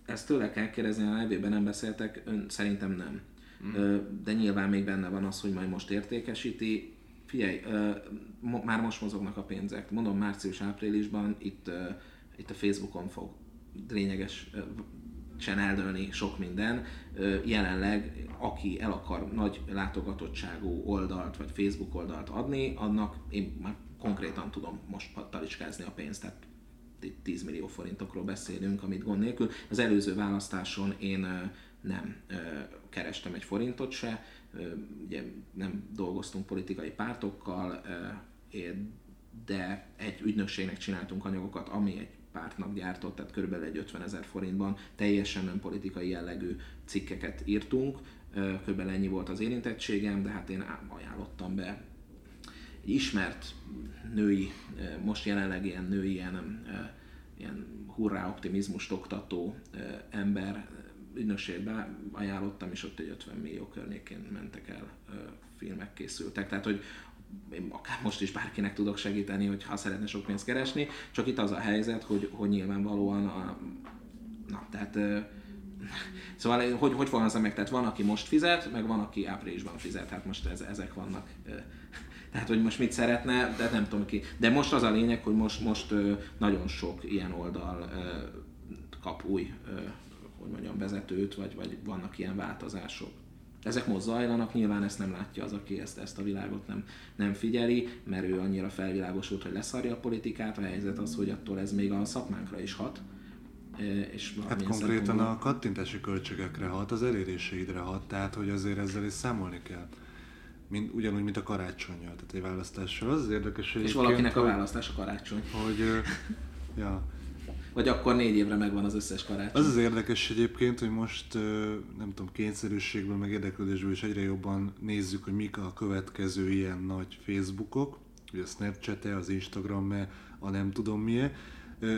Speaker 3: Ezt tőle kell kérdezni, a nevében nem beszéltek, ön szerintem nem. Mm. De nyilván még benne van az, hogy majd most értékesíti. Figyelj, már most mozognak a pénzek. Mondom, március-áprilisban itt, itt a Facebookon fog lényeges sen eldőlni sok minden. Jelenleg, aki el akar nagy látogatottságú oldalt vagy Facebook oldalt adni, annak én már konkrétan tudom most talicskázni a pénzt, tehát 10 millió forintokról beszélünk, amit gond nélkül. Az előző választáson én nem kerestem egy forintot se, ugye nem dolgoztunk politikai pártokkal, de egy ügynökségnek csináltunk anyagokat, ami egy pártnak gyártott, tehát körülbelül egy 50 ezer forintban teljesen nem politikai jellegű cikkeket írtunk, körülbelül ennyi volt az érintettségem, de hát én ajánlottam be egy ismert női, most jelenleg ilyen női, ilyen, ilyen hurrá optimizmust oktató ember ügynökségbe ajánlottam, és ott egy 50 millió környékén mentek el filmek készültek. Tehát, hogy én akár most is bárkinek tudok segíteni, hogy ha szeretne sok pénzt keresni, csak itt az a helyzet, hogy, hogy nyilvánvalóan a, na, tehát Szóval hogy, hogy fogalmazom meg, tehát van, aki most fizet, meg van, aki áprilisban fizet, hát most ez, ezek vannak. Tehát, hogy most mit szeretne, de nem tudom ki. De most az a lényeg, hogy most, most nagyon sok ilyen oldal kap új, hogy mondjam, vezetőt, vagy, vagy vannak ilyen változások. Ezek most zajlanak, nyilván ezt nem látja az, aki ezt, ezt a világot nem, nem figyeli, mert ő annyira felvilágosult, hogy leszarja a politikát, a helyzet az, hogy attól ez még a szakmánkra is hat.
Speaker 4: És hát konkrétan a kattintási költségekre hat, az eléréseidre hat, tehát hogy azért ezzel is számolni kell. Mint, ugyanúgy, mint a karácsonyjal, tehát egy választással. Az, az érdekes,
Speaker 3: hogy... És valakinek a választás a karácsony.
Speaker 4: Hogy, ja,
Speaker 3: vagy akkor négy évre megvan az összes karácsony.
Speaker 4: Az az érdekes egyébként, hogy most nem tudom, kényszerűségből, meg érdeklődésből is egyre jobban nézzük, hogy mik a következő ilyen nagy Facebookok, ugye a snapchat -e, az instagram -e, a nem tudom milyen.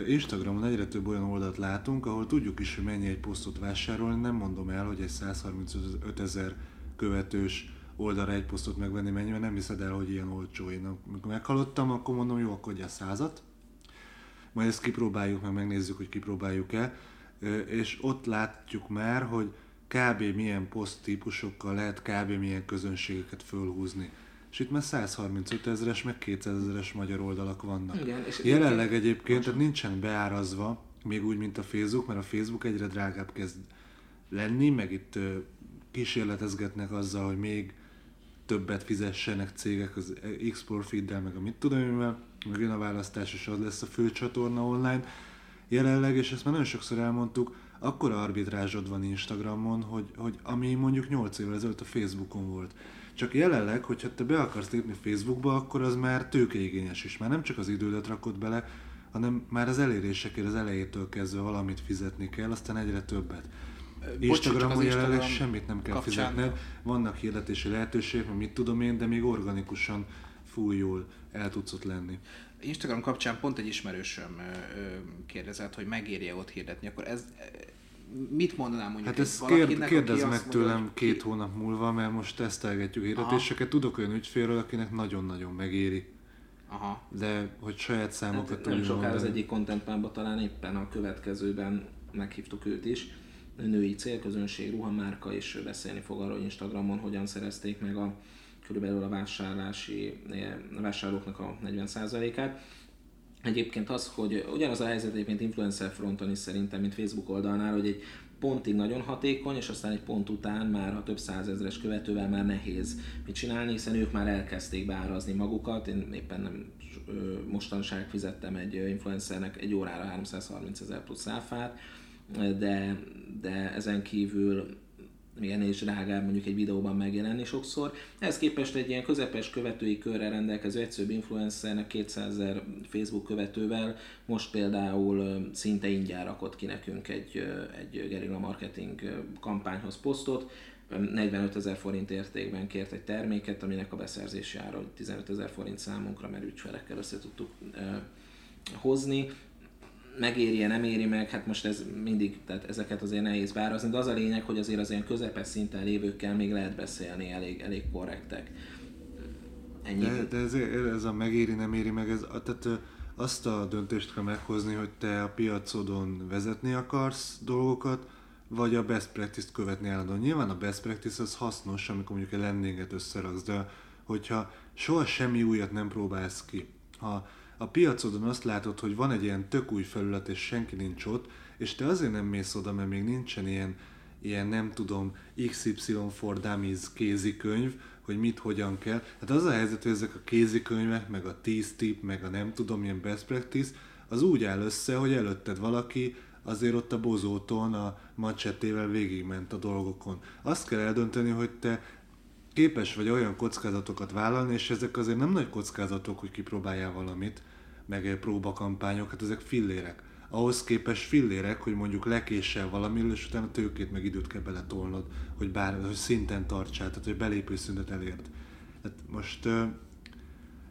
Speaker 4: Instagramon egyre több olyan oldalt látunk, ahol tudjuk is, hogy mennyi egy posztot vásárolni, nem mondom el, hogy egy 135 ezer követős oldalra egy posztot megvenni mennyi, mert nem hiszed el, hogy ilyen olcsó. Én amikor meghallottam, akkor mondom, jó, akkor a százat, majd ezt kipróbáljuk, meg megnézzük, hogy kipróbáljuk-e, és ott látjuk már, hogy kb. milyen poszt típusokkal lehet kb. milyen közönségeket fölhúzni. És itt már 135 ezeres, meg 200 ezeres magyar oldalak vannak. Igen, és Jelenleg egyébként tehát nincsen beárazva, még úgy, mint a Facebook, mert a Facebook egyre drágább kezd lenni, meg itt kísérletezgetnek azzal, hogy még többet fizessenek cégek az feed meg a mit tudom én, meg jön a választás, és az lesz a fő csatorna online. Jelenleg, és ezt már nagyon sokszor elmondtuk, akkora arbitrázsod van Instagramon, hogy, hogy ami mondjuk 8 évvel ezelőtt a Facebookon volt. Csak jelenleg, hogyha te be akarsz lépni Facebookba, akkor az már tőkeigényes is. Már nem csak az idődet rakod bele, hanem már az elérésekért az elejétől kezdve valamit fizetni kell, aztán egyre többet. Instagramon jelenleg Instagram semmit nem kell kapcsán. fizetned, vannak hirdetési lehetőségek, mit tudom én, de még organikusan fújul el tudsz ott lenni.
Speaker 2: Instagram kapcsán pont egy ismerősöm kérdezett, hogy megérje ott hirdetni, akkor ez mit mondanám mondjuk?
Speaker 4: Hát ezt kérd, kérdezz meg tőlem mondja, két ki... hónap múlva, mert most tesztelgetjük hirdetéseket. Tudok olyan ügyfélről, akinek nagyon-nagyon megéri. Aha. De hogy saját számokat hát,
Speaker 3: Nem sokára az egyik content talán éppen a következőben meghívtuk őt is. Női célközönség, ruhamárka, és beszélni fog arról, hogy Instagramon hogyan szerezték meg a körülbelül a vásárlási, a vásárlóknak a 40%-át. Egyébként az, hogy ugyanaz a helyzet egyébként influencer fronton is szerintem, mint Facebook oldalnál, hogy egy pontig nagyon hatékony, és aztán egy pont után már a több százezres követővel már nehéz mit csinálni, hiszen ők már elkezdték beárazni magukat. Én éppen nem mostanság fizettem egy influencernek egy órára 330 ezer plusz áfát, de, de ezen kívül még ennél is drágább mondjuk egy videóban megjelenni sokszor. Ehhez képest egy ilyen közepes követői körrel rendelkező egyszerűbb influencernek 200 ezer Facebook követővel most például szinte ingyen rakott ki nekünk egy, egy gerilla marketing kampányhoz posztot, 45 ezer forint értékben kért egy terméket, aminek a beszerzési ára 15 ezer forint számunkra, mert ügyfelekkel össze tudtuk hozni megéri nem éri meg, hát most ez mindig, tehát ezeket azért nehéz beárazni, de az a lényeg, hogy azért az ilyen közepes szinten lévőkkel még lehet beszélni, elég, elég korrektek.
Speaker 4: Ennyi. De, de ez, ez a megéri, nem éri meg, ez, tehát azt a döntést kell meghozni, hogy te a piacodon vezetni akarsz dolgokat, vagy a best practice-t követni állandóan. Nyilván a best practice az hasznos, amikor mondjuk egy landinget összeraksz, de hogyha soha semmi újat nem próbálsz ki, ha a piacodon azt látod, hogy van egy ilyen tök új felület, és senki nincs ott, és te azért nem mész oda, mert még nincsen ilyen, ilyen nem tudom, XY for Dummies kézikönyv, hogy mit, hogyan kell. Hát az a helyzet, hogy ezek a kézikönyvek, meg a 10 tip, meg a nem tudom, ilyen best practice, az úgy áll össze, hogy előtted valaki azért ott a bozóton a macsettével végigment a dolgokon. Azt kell eldönteni, hogy te képes vagy olyan kockázatokat vállalni, és ezek azért nem nagy kockázatok, hogy kipróbáljál valamit, meg próbakampányok, hát ezek fillérek. ahhoz képest fillérek, hogy mondjuk lekésel valamiről, és utána tőkét meg időt kell beletolnod, hogy bár, hogy szinten tartsál, tehát hogy belépő szintet elérd. Tehát most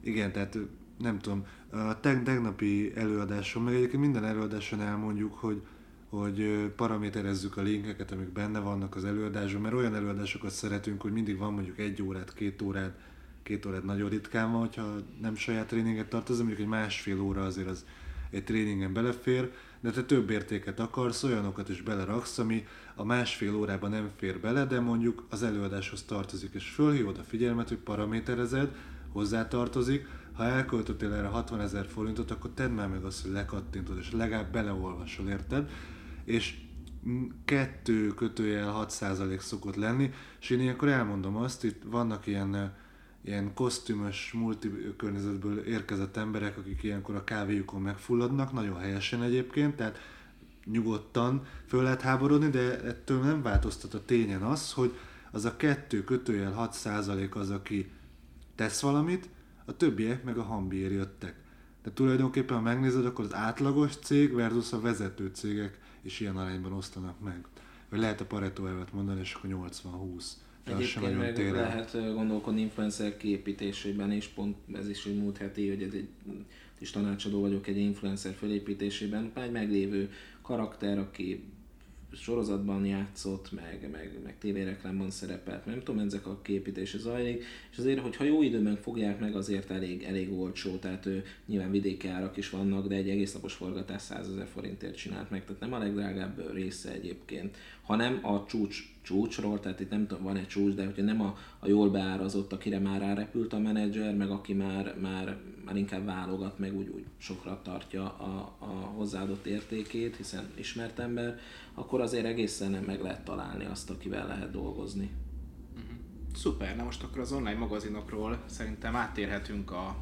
Speaker 4: igen, tehát nem tudom, a tegnapi előadáson, meg egyébként minden előadáson elmondjuk, hogy, hogy paraméterezzük a linkeket, amik benne vannak az előadáson, mert olyan előadásokat szeretünk, hogy mindig van mondjuk egy órát, két órát, két órát nagyon ritkán van, hogyha nem saját tréninget tartoz, mondjuk egy másfél óra azért az egy tréningen belefér, de te több értéket akarsz, olyanokat is beleraksz, ami a másfél órában nem fér bele, de mondjuk az előadáshoz tartozik, és fölhívod a figyelmet, hogy paraméterezed, hozzátartozik, ha elköltöttél erre 60 ezer forintot, akkor tedd már meg azt, hogy lekattintod, és legalább beleolvasol, érted? És kettő kötőjel 6% szokott lenni, és én ilyenkor elmondom azt, itt vannak ilyen ilyen kosztümös, multi környezetből érkezett emberek, akik ilyenkor a kávéjukon megfulladnak, nagyon helyesen egyébként, tehát nyugodtan föl lehet háborodni, de ettől nem változtat a tényen az, hogy az a kettő kötőjel 6 százalék az, aki tesz valamit, a többiek meg a hambiért jöttek. De tulajdonképpen, ha megnézed, akkor az átlagos cég versus a vezető cégek is ilyen arányban osztanak meg. Vagy lehet a Pareto elvet mondani, és akkor 80-20.
Speaker 3: Egyébként meg lehet gondolkodni influencer kiépítésében, és pont ez is egy múlt heti, hogy egy, is tanácsadó vagyok egy influencer felépítésében, egy meglévő karakter, aki sorozatban játszott, meg, meg, meg tévéreklámban szerepelt, nem tudom, ezek a képítése zajlik, és azért, hogyha jó időben fogják meg, azért elég, elég olcsó, tehát ő, nyilván vidéki árak is vannak, de egy egész napos forgatás 100 ezer forintért csinált meg, tehát nem a legdrágább része egyébként, hanem a csúcs csúcsról, tehát itt nem tudom, van egy csúcs, de hogyha nem a, a jól beárazott, akire már rárepült a menedzser, meg aki már, már, már inkább válogat, meg úgy, úgy sokra tartja a, a hozzáadott értékét, hiszen ismert ember, akkor azért egészen nem meg lehet találni azt, akivel lehet dolgozni.
Speaker 2: Uh-huh. Szuper, na most akkor az online magazinokról szerintem áttérhetünk a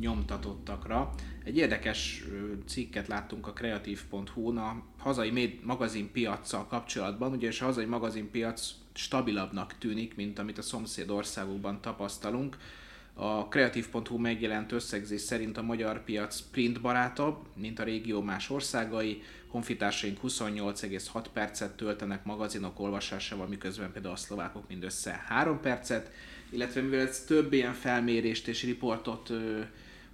Speaker 2: nyomtatottakra. Egy érdekes cikket láttunk a kreatív.hu-n a hazai magazinpiacsal kapcsolatban, ugyanis a hazai magazinpiac stabilabbnak tűnik, mint amit a szomszéd országokban tapasztalunk. A kreatív.hu megjelent összegzés szerint a magyar piac printbarátabb, mint a régió más országai. Honfitársaink 28,6 percet töltenek magazinok olvasásával, miközben például a szlovákok mindössze 3 percet, illetve mivel ez több ilyen felmérést és riportot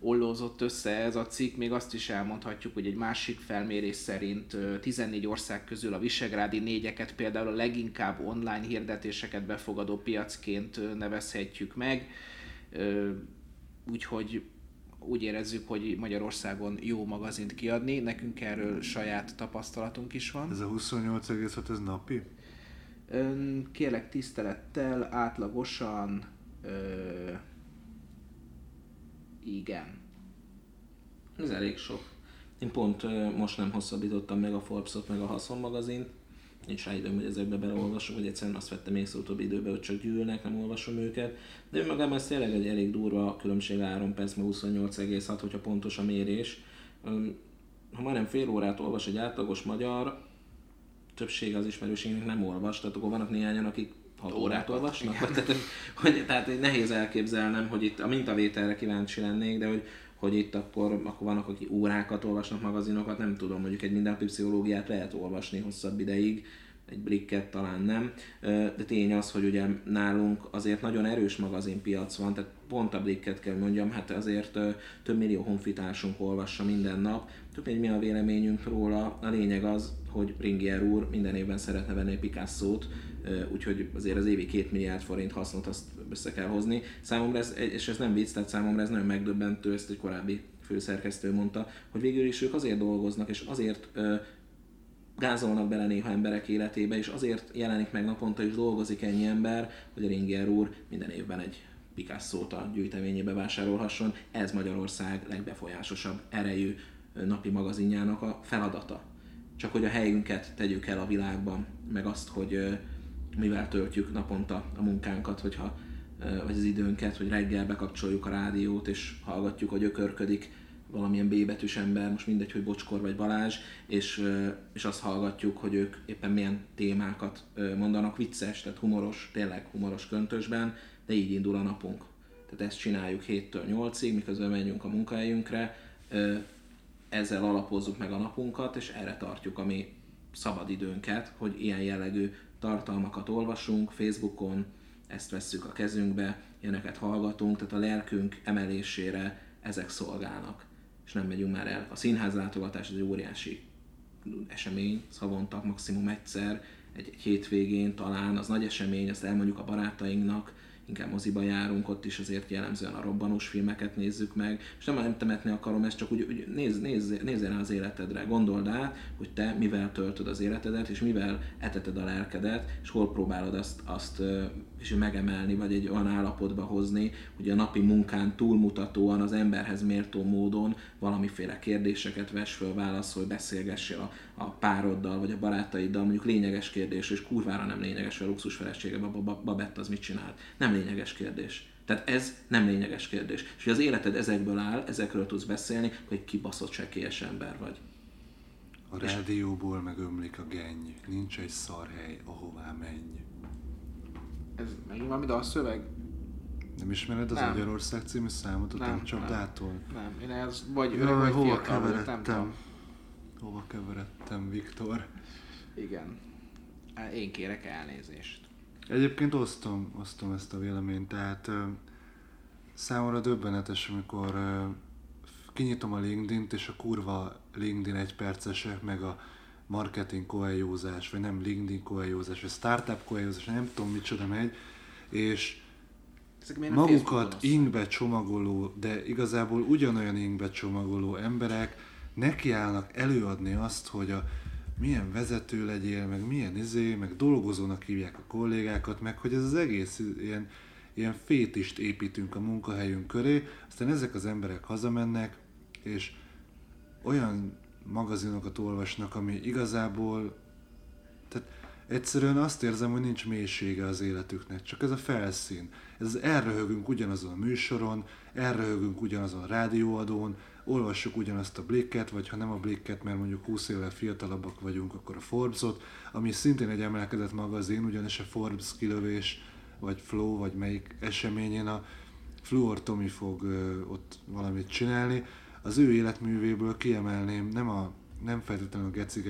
Speaker 2: ollózott össze ez a cikk, még azt is elmondhatjuk, hogy egy másik felmérés szerint 14 ország közül a visegrádi négyeket például a leginkább online hirdetéseket befogadó piacként nevezhetjük meg, úgyhogy úgy érezzük, hogy Magyarországon jó magazint kiadni, nekünk erről saját tapasztalatunk is van.
Speaker 4: Ez a 28,6 ez napi?
Speaker 2: Kérlek tisztelettel, átlagosan igen.
Speaker 3: Ez elég sok. Én pont most nem hosszabbítottam meg a Forbes-ot, meg a Haszon magazint. Nincs rá időm, hogy ezekbe beleolvasom, vagy egyszerűen azt vettem észre utóbbi időben, hogy csak gyűlnek, nem olvasom őket. De magam ez tényleg egy elég durva különbség 3 perc, meg 28,6, hogyha pontos a mérés. Ha majdnem fél órát olvas egy átlagos magyar, többség az ismerőségnek nem olvas, tehát akkor vannak néhányan, akik 6 órát olvasnak, vagy, tehát, hogy, tehát nehéz elképzelnem, hogy itt a mintavételre kíváncsi lennék, de hogy, hogy itt akkor, akkor vannak, akik órákat olvasnak magazinokat, nem tudom, mondjuk egy mindennapi pszichológiát lehet olvasni hosszabb ideig, egy blikket talán nem, de tény az, hogy ugye nálunk azért nagyon erős magazinpiac van, tehát pont a blikket kell mondjam, hát azért több millió honfitársunk olvassa minden nap, több egy mi a véleményünk róla, a lényeg az, hogy Ringier úr minden évben szeretne venni Picasso-t, úgyhogy azért az évi két milliárd forint hasznot azt össze kell hozni. Számomra ez, és ez nem vicc, tehát számomra ez nagyon megdöbbentő, ezt egy korábbi főszerkesztő mondta, hogy végül is ők azért dolgoznak, és azért gázolnak bele néha emberek életébe, és azért jelenik meg naponta, és dolgozik ennyi ember, hogy a Ringer úr minden évben egy Picasso-t a gyűjteményébe vásárolhasson. Ez Magyarország legbefolyásosabb erejű napi magazinjának a feladata. Csak hogy a helyünket tegyük el a világban, meg azt, hogy mivel töltjük naponta a munkánkat, hogyha, vagy az időnket, hogy reggel bekapcsoljuk a rádiót, és hallgatjuk, hogy ökörködik valamilyen B betűs ember, most mindegy, hogy Bocskor vagy Balázs, és, és azt hallgatjuk, hogy ők éppen milyen témákat mondanak, vicces, tehát humoros, tényleg humoros köntösben, de így indul a napunk. Tehát ezt csináljuk 7-től 8-ig, miközben megyünk a munkahelyünkre, ezzel alapozzuk meg a napunkat, és erre tartjuk a mi szabadidőnket, hogy ilyen jellegű tartalmakat olvasunk Facebookon, ezt vesszük a kezünkbe, ilyeneket hallgatunk, tehát a lelkünk emelésére ezek szolgálnak. És nem megyünk már el. A színház látogatás az egy óriási esemény, szavonta maximum egyszer, egy, egy hétvégén talán, az nagy esemény, azt elmondjuk a barátainknak, inkább moziba járunk, ott is azért jellemzően a robbanós filmeket nézzük meg, és nem, nem temetni akarom ezt, csak úgy, úgy nézz, nézz, nézz rá az életedre, gondold át, hogy te mivel töltöd az életedet, és mivel eteted a lelkedet, és hol próbálod azt, azt és megemelni, vagy egy olyan állapotba hozni, hogy a napi munkán túlmutatóan az emberhez méltó módon valamiféle kérdéseket vess föl, válaszolj, beszélgessél a, a pároddal, vagy a barátaiddal, mondjuk lényeges kérdés, és kurvára nem lényeges, a luxus felesége Babett az mit csinált. Nem lényeges kérdés. Tehát ez nem lényeges kérdés. És hogy az életed ezekből áll, ezekről tudsz beszélni, hogy egy kibaszott csekélyes ember vagy.
Speaker 4: A rádióból megömlik a genny, nincs egy szarhely, ahová menj.
Speaker 2: Ez megint valami dalszöveg?
Speaker 4: Nem ismered az
Speaker 2: Nem.
Speaker 4: Magyarország című számot a
Speaker 2: Nem,
Speaker 4: Táncsapdától?
Speaker 2: Nem, én ez vagy öreg, vagy
Speaker 4: hova
Speaker 2: fiatal vagyok, nem
Speaker 4: keveredtem?
Speaker 2: tudom.
Speaker 4: Hova keveredtem, Viktor?
Speaker 2: Igen. Én kérek elnézést.
Speaker 4: Egyébként osztom, osztom ezt a véleményt, tehát ö, számomra döbbenetes, amikor ö, kinyitom a LinkedIn-t, és a kurva LinkedIn egypercesek, meg a marketing koeljózás, vagy nem LinkedIn koeljózás, vagy startup koeljózás, nem tudom micsoda megy, és magukat ingbe csomagoló, de igazából ugyanolyan ingbe csomagoló emberek nekiállnak előadni azt, hogy a milyen vezető legyél, meg milyen izé, meg dolgozónak hívják a kollégákat, meg hogy ez az egész ilyen, ilyen fétist építünk a munkahelyünk köré, aztán ezek az emberek hazamennek, és olyan magazinokat olvasnak, ami igazából tehát egyszerűen azt érzem, hogy nincs mélysége az életüknek, csak ez a felszín. Ez elröhögünk ugyanazon a műsoron, elröhögünk ugyanazon a rádióadón, olvassuk ugyanazt a blikket, vagy ha nem a blikket, mert mondjuk 20 évvel fiatalabbak vagyunk, akkor a Forbes-ot, ami szintén egy emelkedett magazin, ugyanis a Forbes kilövés, vagy Flow, vagy melyik eseményén a Fluor Tomi fog ö, ott valamit csinálni. Az ő életművéből kiemelném nem, a, nem feltétlenül a Geci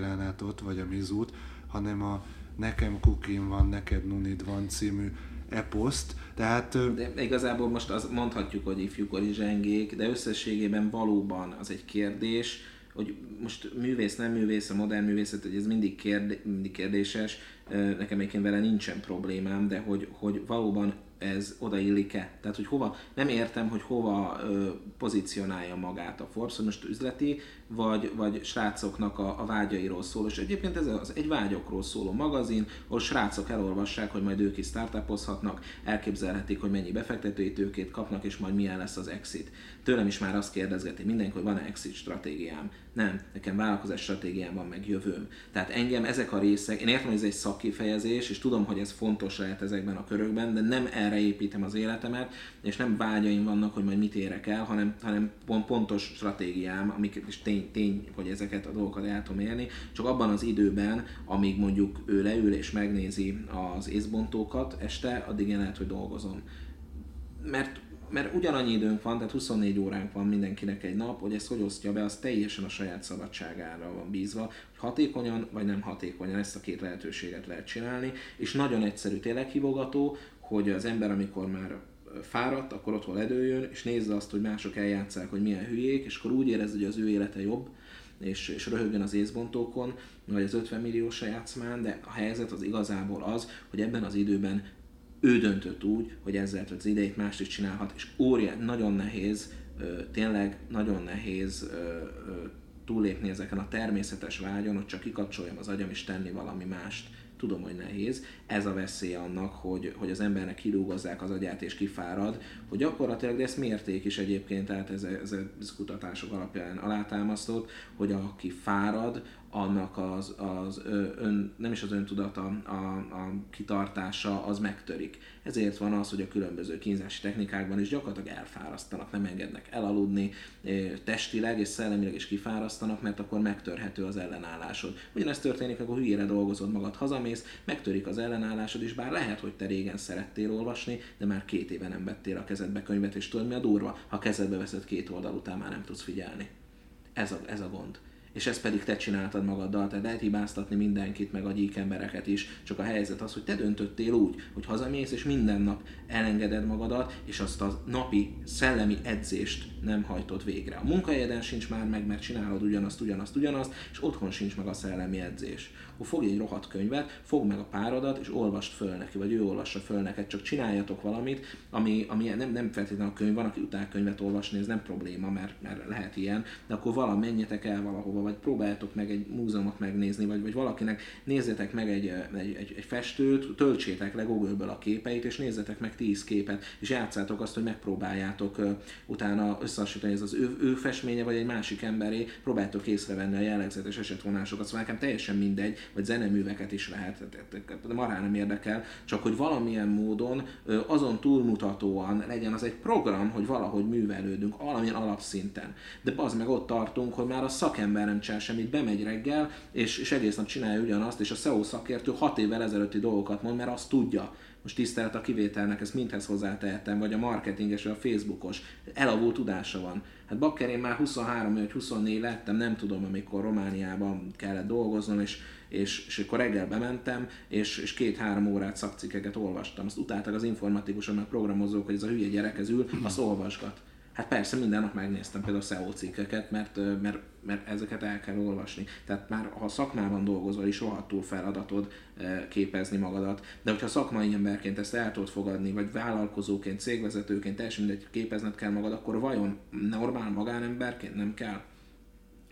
Speaker 4: vagy a Mizút, hanem a Nekem kukim van, neked nunid van című eposzt. Tehát
Speaker 3: De igazából most az mondhatjuk, hogy ifjúkori zsengék, de összességében valóban az egy kérdés, hogy most művész, nem művész, a modern művészet, hogy ez mindig, kérdé, mindig kérdéses, nekem egyébként vele nincsen problémám, de hogy, hogy valóban ez odaillik-e? Tehát, hogy hova, nem értem, hogy hova ö, pozícionálja magát a Forbes, hogy most üzleti, vagy, vagy srácoknak a, a vágyairól szól. És egyébként ez az egy vágyokról szóló magazin, ahol srácok elolvassák, hogy majd ők is startupozhatnak, elképzelhetik, hogy mennyi befektetői tőkét kapnak, és majd milyen lesz az exit. Tőlem is már azt kérdezgeti mindenki, hogy van-e exit stratégiám. Nem, nekem vállalkozás stratégiám van, meg jövőm. Tehát engem ezek a részek, én értem, hogy ez egy szakkifejezés, és tudom, hogy ez fontos lehet ezekben a körökben, de nem erre építem az életemet, és nem vágyaim vannak, hogy majd mit érek el, hanem, hanem pont pontos stratégiám, amik és tény, tény, hogy ezeket a dolgokat el tudom érni, csak abban az időben, amíg mondjuk ő leül és megnézi az észbontókat este, addig én lehet, hogy dolgozom. Mert mert ugyanannyi időnk van, tehát 24 óránk van mindenkinek egy nap, hogy ezt hogy osztja be, az teljesen a saját szabadságára van bízva, hogy hatékonyan vagy nem hatékonyan ezt a két lehetőséget lehet csinálni, és nagyon egyszerű, tényleg hívogató, hogy az ember, amikor már fáradt, akkor otthon ledőjön, és nézze azt, hogy mások eljátszák, hogy milyen hülyék, és akkor úgy érezze, hogy az ő élete jobb, és, és röhögjön az észbontókon, vagy az 50 milliós játszmán, de a helyzet az igazából az, hogy ebben az időben ő döntött úgy, hogy ezzel az idejét mást is csinálhat, és óriá, nagyon nehéz, tényleg nagyon nehéz túlépni ezeken a természetes vágyon, hogy csak kikapcsoljam az agyam és tenni valami mást. Tudom, hogy nehéz. Ez a veszély annak, hogy, hogy az embernek kidolgozzák az agyát és kifárad, hogy gyakorlatilag, de ezt mérték is egyébként, tehát ez, ez, ez kutatások alapján alátámasztott, hogy aki fárad, annak az, az ön, nem is az öntudata, a, a kitartása az megtörik. Ezért van az, hogy a különböző kínzási technikákban is gyakorlatilag elfárasztanak, nem engednek elaludni, testileg és szellemileg is kifárasztanak, mert akkor megtörhető az ellenállásod. Ugyanezt történik, akkor hülyére dolgozod magad, hazamész, megtörik az ellenállásod, és bár lehet, hogy te régen szerettél olvasni, de már két éve nem vettél a kezedbe könyvet, és tudod mi a durva? Ha kezedbe veszed két oldal után, már nem tudsz figyelni Ez a, ez a gond és ezt pedig te csináltad magaddal, tehát lehet hibáztatni mindenkit, meg a gyík embereket is, csak a helyzet az, hogy te döntöttél úgy, hogy hazamész, és minden nap elengeded magadat, és azt a napi szellemi edzést nem hajtod végre. A munkahelyeden sincs már meg, mert csinálod ugyanazt, ugyanazt, ugyanazt, és otthon sincs meg a szellemi edzés. Akkor fogj egy rohadt könyvet, fogd meg a párodat, és olvast föl neki, vagy ő olvassa föl neked, csak csináljatok valamit, ami, ami nem, nem feltétlenül a könyv, van, aki utál könyvet olvasni, ez nem probléma, mert, mert lehet ilyen, de akkor valamennyietek el valahova, vagy próbáljátok meg egy múzeumot megnézni, vagy, vagy valakinek nézzétek meg egy, egy, egy, egy festőt, töltsétek le Google-ből a képeit, és nézzetek meg 10 képet, és játszátok azt, hogy megpróbáljátok uh, utána összehasonlítani, ez az ő, ő festménye, vagy egy másik emberé, próbáljátok észrevenni a jellegzetes esetvonásokat. Szóval nekem teljesen mindegy, vagy zeneműveket is lehet, de marán nem érdekel, csak hogy valamilyen módon azon túlmutatóan legyen az egy program, hogy valahogy művelődünk, valamilyen alapszinten. De az meg ott tartunk, hogy már a szakember nem csinál semmit, bemegy reggel, és, és egész nap csinálja ugyanazt, és a SEO szakértő hat évvel ezelőtti dolgokat mond, mert azt tudja most tisztelet a kivételnek, ezt mindhez hozzátehetem, vagy a marketinges, vagy a Facebookos, elavult tudása van. Hát bakker, én már 23 vagy 24 lettem, nem tudom, amikor Romániában kellett dolgoznom, és, és, és akkor reggel bementem, és, és két-három órát szakcikkeket olvastam. Azt utáltak az informatikusok, meg programozók, hogy ez a hülye gyerek ez ül, olvasgat. Hát persze minden nap megnéztem például SEO cikkeket, mert, mert, mert ezeket el kell olvasni. Tehát már ha szakmában dolgozol is rohadtul feladatod képezni magadat, de hogyha szakmai emberként ezt el tudod fogadni, vagy vállalkozóként, cégvezetőként, teljesen mindegy képezned kell magad, akkor vajon normál magánemberként nem kell?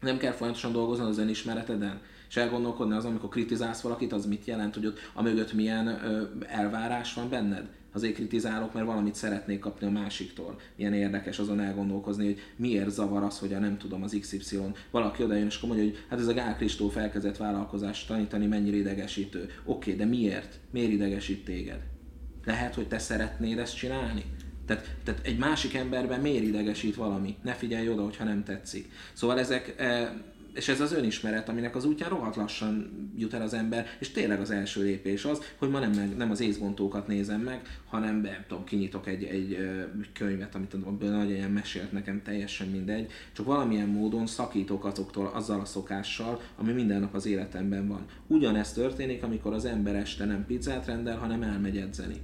Speaker 3: Nem kell folyamatosan dolgozni az önismereteden? És elgondolkodni az, amikor kritizálsz valakit, az mit jelent, hogy ott a mögött milyen ö, elvárás van benned? azért kritizálok, mert valamit szeretnék kapni a másiktól. Milyen érdekes azon elgondolkozni, hogy miért zavar az, hogy a nem tudom az XY. Valaki odajön és akkor mondja, hogy hát ez a Gál Kristóf elkezdett vállalkozást tanítani, mennyire idegesítő. Oké, okay, de miért? Miért idegesít téged? Lehet, hogy te szeretnéd ezt csinálni? Tehát, tehát egy másik emberben miért idegesít valami? Ne figyelj oda, hogyha nem tetszik. Szóval ezek eh, és ez az önismeret, aminek az útján rohadt lassan jut el az ember, és tényleg az első lépés az, hogy ma nem, nem az észbontókat nézem meg, hanem nem tudom, kinyitok egy, egy könyvet, amit a nagyanyám mesélt nekem, teljesen mindegy, csak valamilyen módon szakítok azoktól azzal a szokással, ami minden nap az életemben van. Ugyanezt történik, amikor az ember este nem pizzát rendel, hanem elmegy edzeni.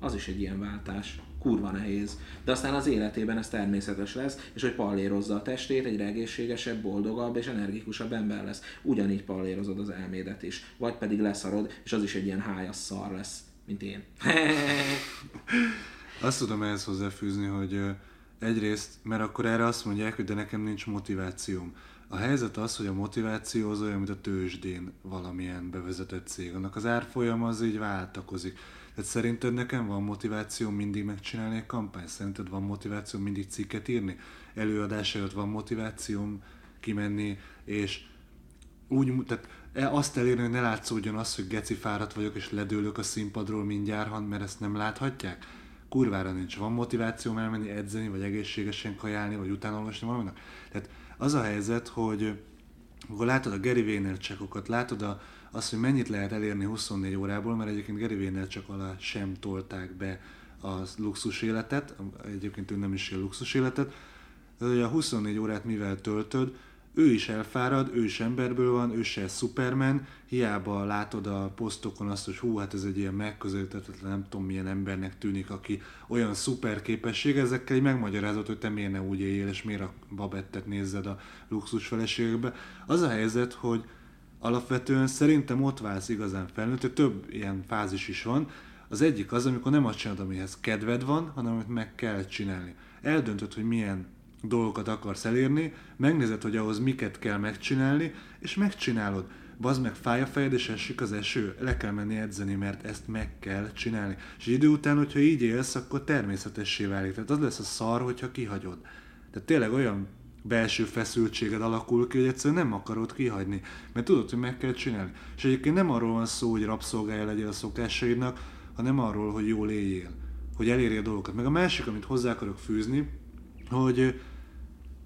Speaker 3: Az is egy ilyen váltás kurva nehéz. De aztán az életében ez természetes lesz, és hogy pallérozza a testét, egy egészségesebb, boldogabb és energikusabb ember lesz. Ugyanígy pallérozod az elmédet is. Vagy pedig leszarod, és az is egy ilyen hájas szar lesz, mint én.
Speaker 4: azt tudom ehhez hozzáfűzni, hogy egyrészt, mert akkor erre azt mondják, hogy de nekem nincs motivációm. A helyzet az, hogy a motiváció az olyan, mint a tőzsdén valamilyen bevezetett cég. Annak az árfolyam az így váltakozik. Tehát szerinted nekem van motiváció mindig megcsinálni egy kampányt? Szerinted van motiváció mindig cikket írni? Előadás előtt van motivációm kimenni, és úgy, tehát e, azt elérni, hogy ne látszódjon az, hogy geci fáradt vagyok, és ledőlök a színpadról mindjárt, mert ezt nem láthatják? Kurvára nincs. Van motiváció elmenni edzeni, vagy egészségesen kajálni, vagy utána olvasni valaminek? Tehát az a helyzet, hogy akkor látod a Gary Vaynerchukokat, látod a, azt, hogy mennyit lehet elérni 24 órából, mert egyébként Vayner csak alá sem tolták be a luxus életet, egyébként ő nem is él luxus életet, de hogy a 24 órát mivel töltöd, ő is elfárad, ő is emberből van, ő se Superman, hiába látod a posztokon azt, hogy hú, hát ez egy ilyen megközelíthetetlen, nem tudom milyen embernek tűnik, aki olyan szuper képesség, ezekkel egy megmagyarázod, hogy te miért ne úgy éljél, és miért a babettet nézed a luxus feleségekbe. Az a helyzet, hogy alapvetően szerintem ott válsz igazán felnőtt, több ilyen fázis is van. Az egyik az, amikor nem azt csinálod, amihez kedved van, hanem amit meg kell csinálni. Eldöntöd, hogy milyen dolgokat akarsz elérni, megnézed, hogy ahhoz miket kell megcsinálni, és megcsinálod. Bazd meg, fáj a fejed, és esik az eső, le kell menni edzeni, mert ezt meg kell csinálni. És idő után, hogyha így élsz, akkor természetessé válik. Tehát az lesz a szar, hogyha kihagyod. Tehát tényleg olyan belső feszültséged alakul ki, hogy egyszerűen nem akarod kihagyni, mert tudod, hogy meg kell csinálni. És egyébként nem arról van szó, hogy rabszolgája legyél a szokásaidnak, hanem arról, hogy jól éljél, hogy elérje a dolgokat. Meg a másik, amit hozzá akarok fűzni, hogy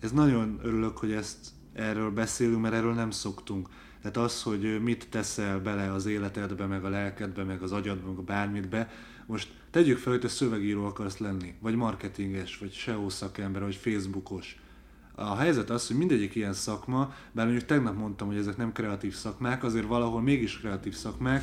Speaker 4: ez nagyon örülök, hogy ezt erről beszélünk, mert erről nem szoktunk. Tehát az, hogy mit teszel bele az életedbe, meg a lelkedbe, meg az agyadba, meg a bármit be, most tegyük fel, hogy te szövegíró akarsz lenni, vagy marketinges, vagy SEO szakember, vagy Facebookos A helyzet az, hogy mindegyik ilyen szakma, bár mondjuk tegnap mondtam, hogy ezek nem kreatív szakmák, azért valahol mégis kreatív szakmák,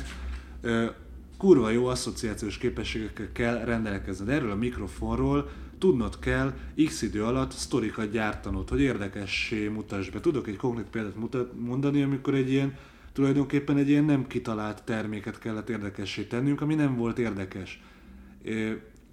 Speaker 4: kurva jó asszociációs képességekkel kell rendelkezned. Erről a mikrofonról tudnod kell x idő alatt sztorikat gyártanod, hogy érdekessé mutass be. Tudok egy konkrét példát mutat, mondani, amikor egy ilyen tulajdonképpen egy ilyen nem kitalált terméket kellett érdekessé tennünk, ami nem volt érdekes.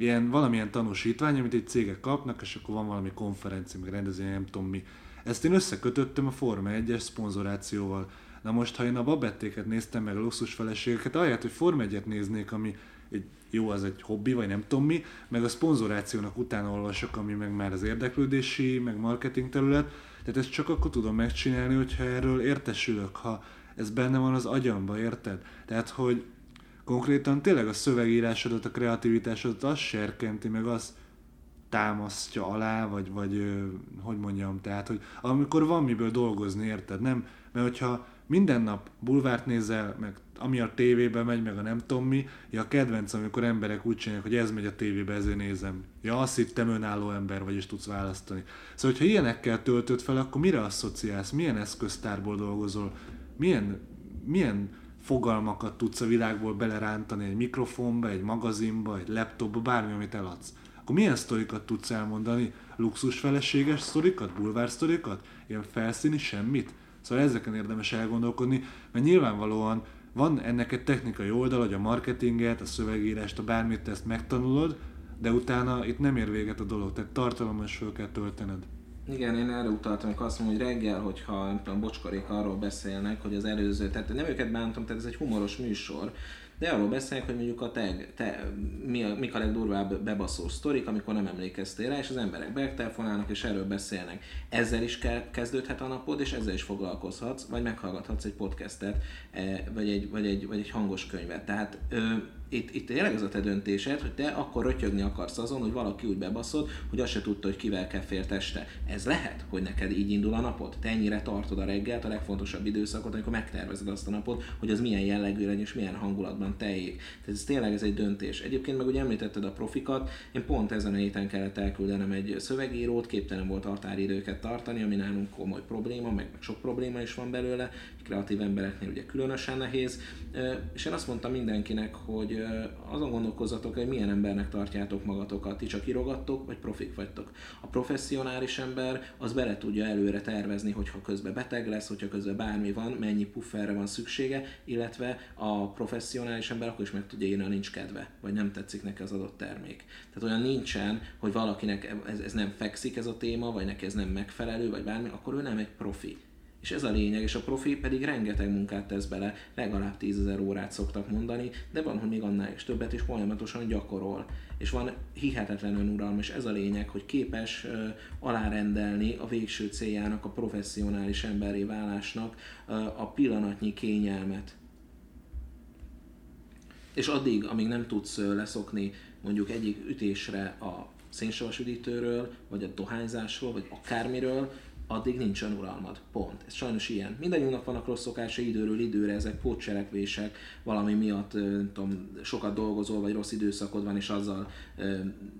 Speaker 4: Ilyen valamilyen tanúsítvány, amit egy cégek kapnak, és akkor van valami konferencia, meg rendezvény, nem tudom mi. Ezt én összekötöttem a Forma 1-es szponzorációval. Na most, ha én a babettéket néztem meg, a luxus feleségeket, ahelyett, hogy Forma 1 néznék, ami egy, jó, az egy hobbi, vagy nem tudom mi, meg a szponzorációnak utána olvasok, ami meg már az érdeklődési, meg marketing terület, tehát ezt csak akkor tudom megcsinálni, hogyha erről értesülök, ha ez benne van az agyamba, érted? Tehát, hogy konkrétan tényleg a szövegírásodat, a kreativitásodat az serkenti, meg az támasztja alá, vagy, vagy hogy mondjam, tehát, hogy amikor van miből dolgozni, érted? Nem, mert hogyha minden nap bulvárt nézel, meg ami a tévébe megy, meg a nem tudom mi, ja kedvenc, amikor emberek úgy csinálják, hogy ez megy a tévébe, ezért nézem. Ja, azt hittem önálló ember, vagyis tudsz választani. Szóval, hogyha ilyenekkel töltöd fel, akkor mire asszociálsz? Milyen eszköztárból dolgozol? Milyen, milyen fogalmakat tudsz a világból belerántani egy mikrofonba, egy magazinba, egy laptopba, bármi, amit eladsz. Akkor milyen sztorikat tudsz elmondani? Luxus feleséges sztorikat, bulvár sztorikat? Ilyen felszíni semmit? Szóval ezeken érdemes elgondolkodni, mert nyilvánvalóan van ennek egy technikai oldal, hogy a marketinget, a szövegírást, a bármit ezt megtanulod, de utána itt nem ér véget a dolog, tehát tartalommal is föl kell töltened.
Speaker 3: Igen, én erre utaltam, amikor azt mondom, hogy reggel, hogyha nem tudom, bocskarék arról beszélnek, hogy az előző, tehát nem őket bántom, tehát ez egy humoros műsor, de arról beszélnek, hogy mondjuk a te, te mi a, mik a legdurvább bebaszó sztorik, amikor nem emlékeztél rá, és az emberek betelefonálnak, és erről beszélnek. Ezzel is kezdődhet a napod, és ezzel is foglalkozhatsz, vagy meghallgathatsz egy podcastet, e, vagy egy, vagy egy, vagy egy hangos könyvet. Tehát itt, itt tényleg az a te döntésed, hogy te akkor rötyögni akarsz azon, hogy valaki úgy bebaszod, hogy azt se tudta, hogy kivel kell fért este. Ez lehet, hogy neked így indul a napod? Te ennyire tartod a reggelt, a legfontosabb időszakot, amikor megtervezed azt a napot, hogy az milyen jellegű legyen és milyen hangulatban teljék. Tehát ez tényleg ez egy döntés. Egyébként meg ugye említetted a profikat, én pont ezen a héten kellett elküldenem egy szövegírót, képtelen volt határidőket tartani, ami nálunk komoly probléma, meg, meg sok probléma is van belőle, kreatív embereknél ugye különösen nehéz. És én azt mondtam mindenkinek, hogy azon gondolkozzatok, hogy milyen embernek tartjátok magatokat, ti csak írogattok, vagy profik vagytok. A professzionális ember az bele tudja előre tervezni, hogyha közben beteg lesz, hogyha közben bármi van, mennyi pufferre van szüksége, illetve a professzionális ember akkor is meg tudja írni, ha nincs kedve, vagy nem tetszik neki az adott termék. Tehát olyan nincsen, hogy valakinek ez, ez nem fekszik ez a téma, vagy neki ez nem megfelelő, vagy bármi, akkor ő nem egy profi és ez a lényeg, és a profi pedig rengeteg munkát tesz bele, legalább 10 ezer órát szoktak mondani, de van, hogy még annál is többet, és folyamatosan gyakorol. És van hihetetlen önuralom, és ez a lényeg, hogy képes uh, alárendelni a végső céljának, a professzionális emberi válásnak uh, a pillanatnyi kényelmet. És addig, amíg nem tudsz leszokni mondjuk egyik ütésre a szénsavas üdítőről, vagy a dohányzásról, vagy akármiről, addig nincs uralmad. Pont. Ez sajnos ilyen. Mindannyiunknak vannak rossz szokásai időről időre, ezek pótcselekvések, valami miatt tudom, sokat dolgozol, vagy rossz időszakod van, és azzal ö,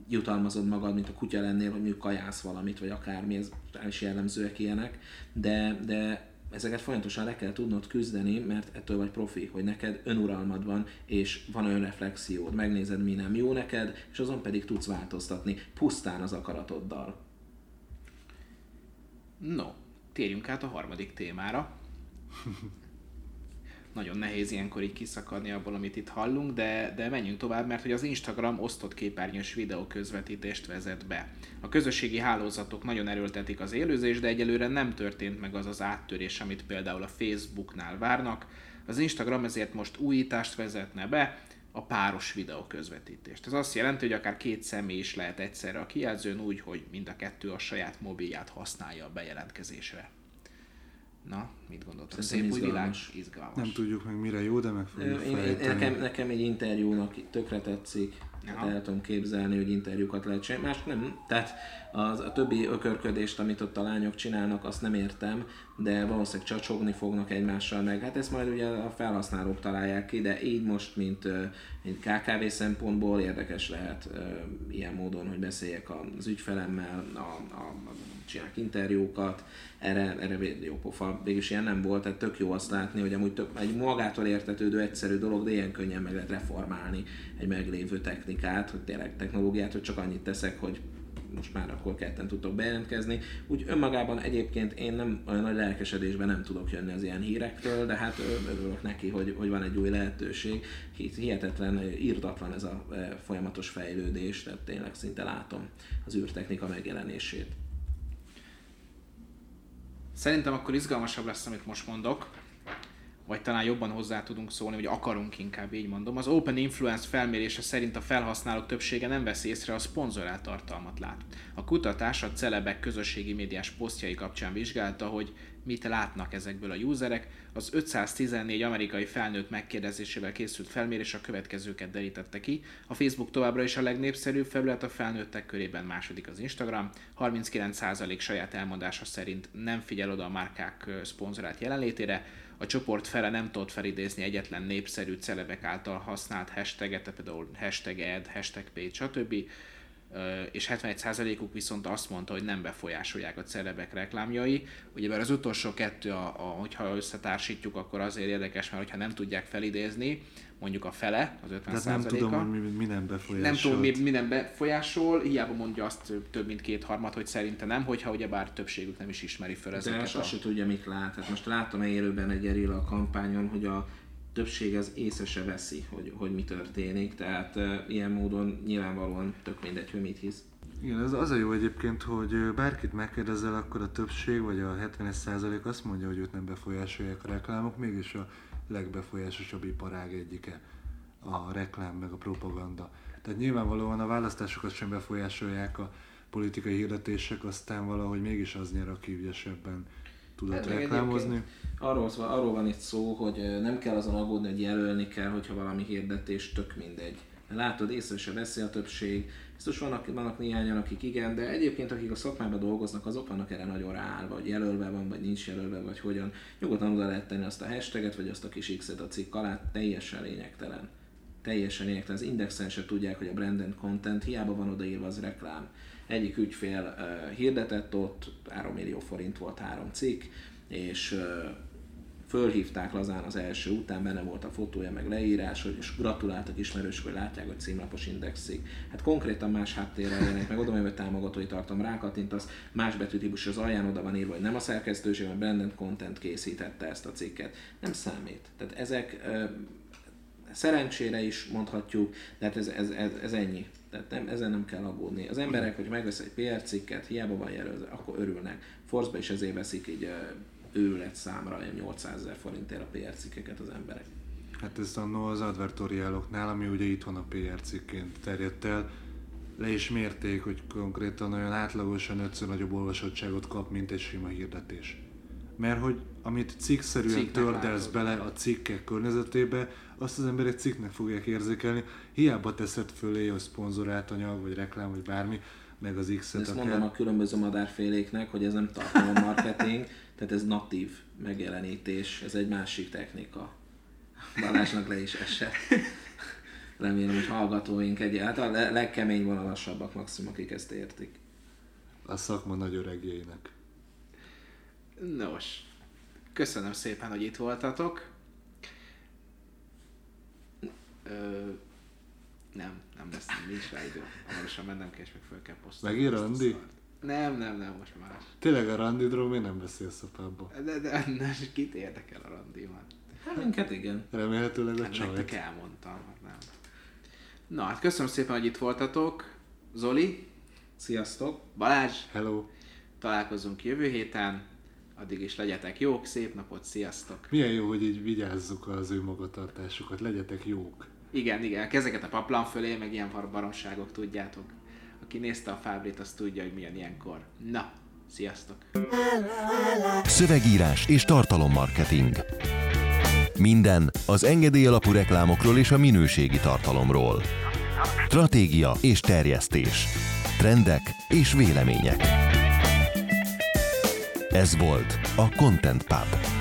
Speaker 3: jutalmazod magad, mint a kutya lennél, hogy mondjuk kajász valamit, vagy akármi, ez is jellemzőek ilyenek. De, de ezeket folyamatosan le kell tudnod küzdeni, mert ettől vagy profi, hogy neked önuralmad van, és van önreflexiód, megnézed, mi nem jó neked, és azon pedig tudsz változtatni, pusztán az akaratoddal.
Speaker 2: No, térjünk át a harmadik témára. Nagyon nehéz ilyenkor így kiszakadni abból, amit itt hallunk, de, de menjünk tovább, mert hogy az Instagram osztott képernyős videó közvetítést vezet be. A közösségi hálózatok nagyon erőltetik az élőzést, de egyelőre nem történt meg az az áttörés, amit például a Facebooknál várnak. Az Instagram ezért most újítást vezetne be, a páros videó közvetítést. Ez azt jelenti, hogy akár két személy is lehet egyszerre a kijelzőn úgy, hogy mind a kettő a saját mobilját használja a bejelentkezésre. Na, mit gondoltok?
Speaker 3: Ez szép új világ, izgalmas.
Speaker 4: Nem tudjuk meg mire jó, de meg fogjuk
Speaker 3: én, én, nekem, nekem egy interjúnak tökre tetszik, Hát el tudom képzelni, hogy interjúkat lehet csinálni, más nem. Tehát az, a többi ökörködést, amit ott a lányok csinálnak, azt nem értem, de valószínűleg csacsogni fognak egymással meg. Hát ezt majd ugye a felhasználók találják ki, de így most, mint, mint KKV szempontból érdekes lehet ilyen módon, hogy beszéljek az ügyfelemmel, a, a, a csinálják interjúkat, erre, erre jó pofa, végülis ilyen nem volt, tehát tök jó azt látni, hogy amúgy tök, egy magától értetődő, egyszerű dolog, de ilyen könnyen meg lehet reformálni egy meglévő technikát, hogy tényleg technológiát, hogy csak annyit teszek, hogy most már akkor ketten tudtok bejelentkezni. Úgy önmagában egyébként én nem olyan nagy lelkesedésben nem tudok jönni az ilyen hírektől, de hát örülök neki, hogy, hogy van egy új lehetőség. Hihetetlen, írdatlan ez a folyamatos fejlődés, tehát tényleg szinte látom az űrtechnika megjelenését.
Speaker 2: Szerintem akkor izgalmasabb lesz, amit most mondok, vagy talán jobban hozzá tudunk szólni, vagy akarunk inkább így mondom. Az Open Influence felmérése szerint a felhasználók többsége nem veszi észre a szponzorált tartalmat lát. A kutatás a celebek közösségi médiás posztjai kapcsán vizsgálta, hogy mit látnak ezekből a userek. Az 514 amerikai felnőtt megkérdezésével készült felmérés a következőket derítette ki. A Facebook továbbra is a legnépszerűbb felület a felnőttek körében, második az Instagram. 39% saját elmondása szerint nem figyel oda a márkák szponzorált jelenlétére, a csoport fele nem tudott felidézni egyetlen népszerű celebek által használt hashtaget, például hashtag ad, hashtag page, stb. És 71%-uk viszont azt mondta, hogy nem befolyásolják a celebek reklámjai. Ugye az utolsó kettő, a, a, hogyha összetársítjuk, akkor azért érdekes, mert hogyha nem tudják felidézni, mondjuk a fele, az 50
Speaker 4: Tehát nem tudom, hogy mi, mi nem befolyásol.
Speaker 2: Nem tudom, mi, mi nem befolyásol, hiába mondja azt több mint kétharmad, hogy szerinte nem, hogyha ugye bár többségük nem is ismeri fel ezeket.
Speaker 3: De azt a... se tudja, mit lát. Hát most látom élőben egy a kampányon, hogy a többség az észre se veszi, hogy, hogy mi történik, tehát e, ilyen módon nyilvánvalóan tök mindegy, hogy mit hisz.
Speaker 4: Igen, ez az a jó egyébként, hogy bárkit megkérdezel, akkor a többség, vagy a 70% azt mondja, hogy őt nem befolyásolják a reklámok, mégis a legbefolyásosabb iparág egyike a reklám meg a propaganda. Tehát nyilvánvalóan a választásokat sem befolyásolják a politikai hirdetések, aztán valahogy mégis az nyer, aki ügyesebben tudott hát, reklámozni.
Speaker 3: Arról, arról van itt szó, hogy nem kell azon aggódni, hogy jelölni kell, hogyha valami hirdetés tök mindegy. Látod, észre se veszi a többség, Biztos vannak, vannak néhányan, akik igen, de egyébként akik a szakmában dolgoznak, azok vannak erre nagyon ráállva, vagy jelölve van, vagy nincs jelölve, vagy hogyan. Nyugodtan oda lehet tenni azt a hashtaget, vagy azt a kis x-et a cikk alá, teljesen lényegtelen. Teljesen lényegtelen. Az indexen se tudják, hogy a branded content hiába van odaírva az reklám. Egyik ügyfél hirdetett ott, 3 millió forint volt három cikk, és fölhívták lazán az első után, benne volt a fotója, meg leírás, hogy, és gratuláltak ismerősök, hogy látják, hogy címlapos indexig. Hát konkrétan más háttérrel jelenik, meg oda hogy támogatói tartom, az más betűtípus az alján oda van írva, hogy nem a szerkesztőség, hanem Brandon Content készítette ezt a cikket. Nem számít. Tehát ezek szerencsére is mondhatjuk, de hát ez, ez, ez, ez ennyi. Tehát nem, ezen nem kell aggódni. Az emberek, hogy megvesz egy PR cikket, hiába van jelölve, akkor örülnek. Force is ezért veszik így őrület számra, ilyen 800 ezer forintért a PR cikkeket az emberek.
Speaker 4: Hát ez annó az advertoriáloknál, ami ugye itthon a PR cikként terjedt el, le is mérték, hogy konkrétan olyan átlagosan ötször nagyobb olvasottságot kap, mint egy sima hirdetés. Mert hogy amit cikkszerűen Cikknek tördelsz bele a cikkek környezetébe, azt az emberek cikknek fogják érzékelni. Hiába teszed fölé, hogy szponzorált anyag, vagy reklám, vagy bármi, meg az X-et.
Speaker 3: Ezt mondom a különböző madárféléknek, hogy ez nem marketing, tehát ez natív megjelenítés, ez egy másik technika. Balázsnak le is esett. Remélem, hogy hallgatóink egy, hát a legkemény vonalasabbak maximum, akik ezt értik.
Speaker 4: A szakma nagy öregjeinek.
Speaker 2: Nos, köszönöm szépen, hogy itt voltatok. Ö, nem, nem lesz, nincs rá idő. Hamarosan mennem kell, és meg föl kell posztolni.
Speaker 4: Megír Andi?
Speaker 2: Nem, nem, nem, most más.
Speaker 4: Tényleg a randidról miért nem beszélsz a pubba?
Speaker 2: De, de, de, kit érdekel a randi már?
Speaker 3: Hát minket igen.
Speaker 4: Remélhetőleg a
Speaker 2: csajt. Nektek elmondtam, hát nem. Na, hát köszönöm szépen, hogy itt voltatok. Zoli.
Speaker 3: Sziasztok.
Speaker 2: Balázs.
Speaker 4: Hello.
Speaker 2: Találkozunk jövő héten. Addig is legyetek jók, szép napot, sziasztok!
Speaker 4: Milyen jó, hogy így vigyázzuk az ő magatartásukat, legyetek jók!
Speaker 2: Igen, igen, kezeket a paplan fölé, meg ilyen baromságok, tudjátok. Aki nézte a Fábrit, az tudja, hogy milyen ilyenkor. Na, sziasztok!
Speaker 1: Szövegírás és tartalommarketing. Minden az engedély alapú reklámokról és a minőségi tartalomról. Stratégia és terjesztés. Trendek és vélemények. Ez volt a Content Pub.